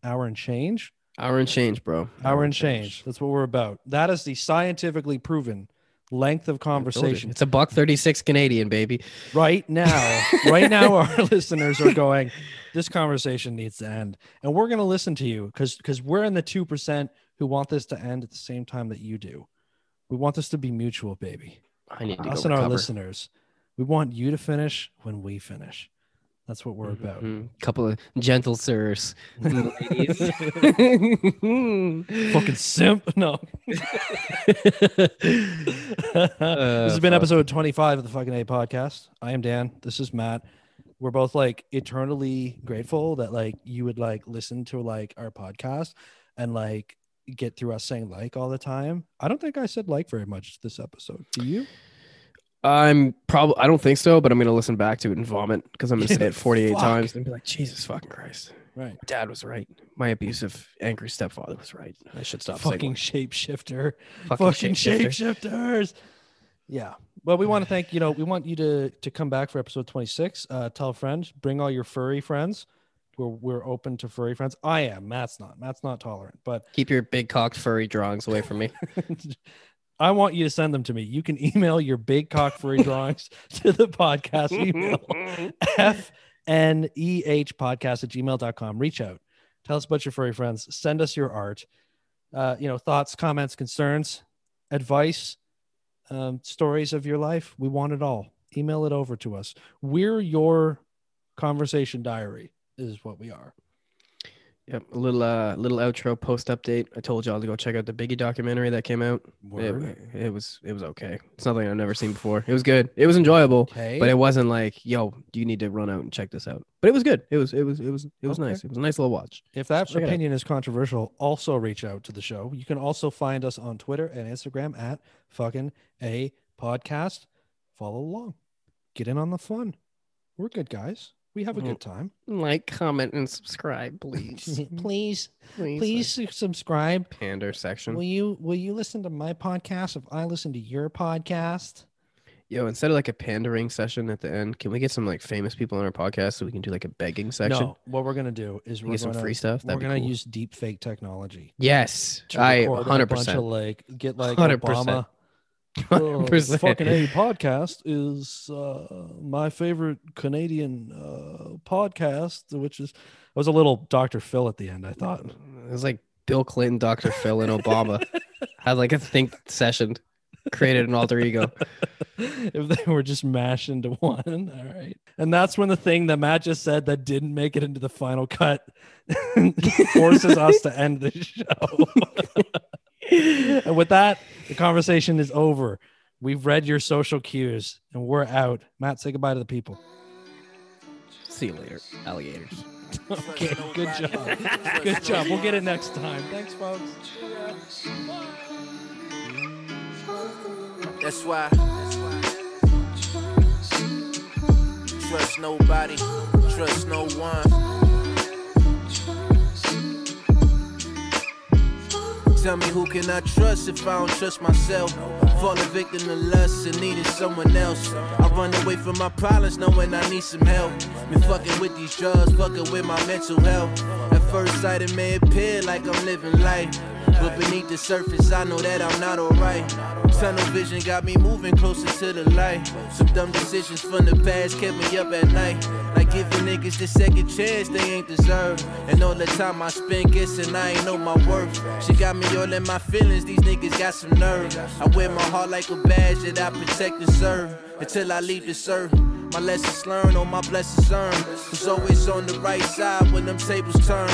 hour and change. Hour and change, bro. Hour and change. That's what we're about. That is the scientifically proven length of conversation. It's a buck thirty-six Canadian, baby. Right now, *laughs* right now, our *laughs* listeners are going. This conversation needs to end, and we're going to listen to you because because we're in the two percent who want this to end at the same time that you do. We want this to be mutual, baby. I need to Us go and our listeners. We want you to finish when we finish. That's what we're about. Mhm. Couple of gentle sirs. *laughs* Fucking simp. *laughs* No. *laughs* this has been fuck. episode 25 of the fucking A podcast. I am Dan. This is Matt. We're both like eternally grateful that like you would like listen to like our podcast and like get through us saying like all the time. I don't think I said like very much this episode. Do you? I'm probably. I don't think so, but I'm gonna listen back to it and vomit because I'm gonna say it *laughs* 48 Fuck. times and be like, Jesus fucking Christ, Right. Dad was right. My abusive, angry stepfather was right. I should stop Fucking saying shapeshifter. fucking, Fucking shapeshifter. shapeshifters. Yeah. Well, we want to thank you know we want you to to come back for episode 26. Uh, tell a friend, bring all your furry friends. We're we're open to furry friends. I am. Matt's not. Matt's not tolerant, but Keep your big cocked furry drawings away from me. *laughs* I want you to send them to me. You can email your big cock furry *laughs* drawings to the podcast email *laughs* fneh podcast at gmail.com. Reach out. Tell us about your furry friends. Send us your art. Uh, you know, thoughts, comments, concerns, advice, um, stories of your life. We want it all. Email it over to us. We're your conversation diary, is what we are. Yep, a little uh little outro post update. I told y'all to go check out the Biggie documentary that came out. It, it was it was okay. It's nothing I've never seen before. It was good. It was enjoyable, Okay. but it wasn't like, yo, you need to run out and check this out. But it was good. It was it was it was it was Okay. nice. It was a nice little watch. If that Check opinion is controversial, also reach out to the show. You can also find us on Twitter and Instagram at fucking a podcast. Follow along. Get in on the fun. We're good guys. We have a Mhm. good time. Like, comment, and subscribe, please. *laughs* please, please. please subscribe. Pander section. Will you will you listen to my podcast if I listen to your podcast? Yo, instead of like a pandering session at the end, can we get some like famous people on our podcast so we can do like a begging section? No, what we're gonna do is We we're get some gonna, get some free stuff. we're That'd be gonna cool. use deep fake technology. Yes, to I hundred bunch percent. like get like 100%. Obama. *laughs* 100%. fucking A podcast is uh, my favorite Canadian uh, podcast, which is I was a little Dr. Phil at the end. I thought It was like Bill Clinton, Dr. Phil, and Obama *laughs* had like a think session, created an alter ego. *laughs* if they were just mashed into one. All right, and that's when the thing that Matt just said that didn't make it into the final cut forces us to end the show. and with that, the conversation is over. We've read your social cues and we're out. Matt, say goodbye to the people. See you later, alligators. Okay, good job. Good job. We'll get it next time. Thanks, folks. That's why. Trust nobody, trust no one. Tell me who can I trust if I don't trust myself? Fall a victim to lust and needing someone else. I run away from my problems knowing I need some help. Been fucking with these drugs, fucking with my mental health. At first sight, it may appear like I'm living life. But beneath the surface, I know that I'm not alright. Tunnel vision got me moving closer to the light. Some dumb decisions from the past kept me up at night. Giving niggas the second chance they ain't deserve. And all the time I spend guessing I ain't know my worth. She got me all in my feelings, these niggas got some nerve. I wear my heart like a badge that I protect and serve. Until I leave this earth. My lessons learned on my blessings earned. Was always on the right side when them tables turn.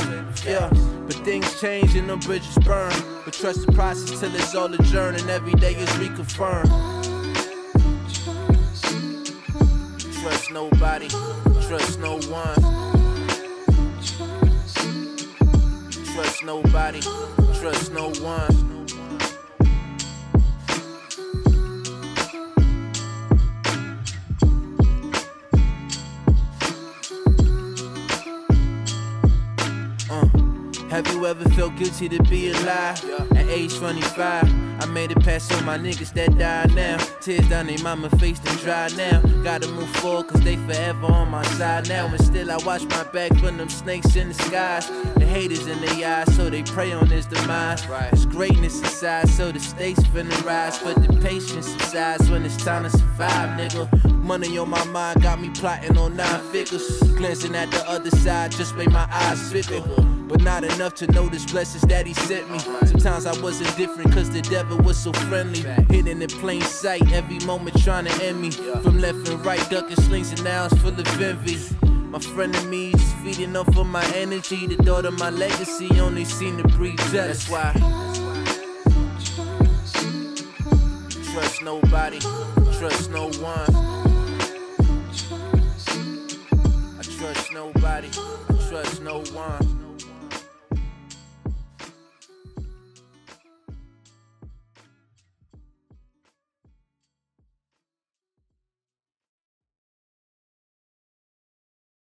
Yeah, but things change and them bridges burn. But trust the process till it's all adjourned and every day is reconfirmed. Trust nobody, trust no one. Trust nobody, trust no one. Uh, have you ever felt guilty to be alive? At age 25, I made it past all my niggas that died now. Tears down they mama face to dry now. Gotta move forward cause they forever on my side now. And still I watch my back from them snakes in the skies. The haters in their eyes, so they pray on his demise. There's greatness inside, so the stakes finna rise. But the patience subsides when it's time to survive, nigga. Money on my mind got me plotting on nine figures. Glancing at the other side just made my eyes bigger. But not enough to notice blessings that he sent me. Sometimes I wasn't different cause the devil was so friendly. Hidden in plain sight, every moment trying to end me. From left and right, ducking slings and now it's full of envy. My friend and me just feeding off of my energy. The daughter, my legacy, only seem to breed jealous. That's why. Trust nobody, trust no one. I trust nobody, I trust no one.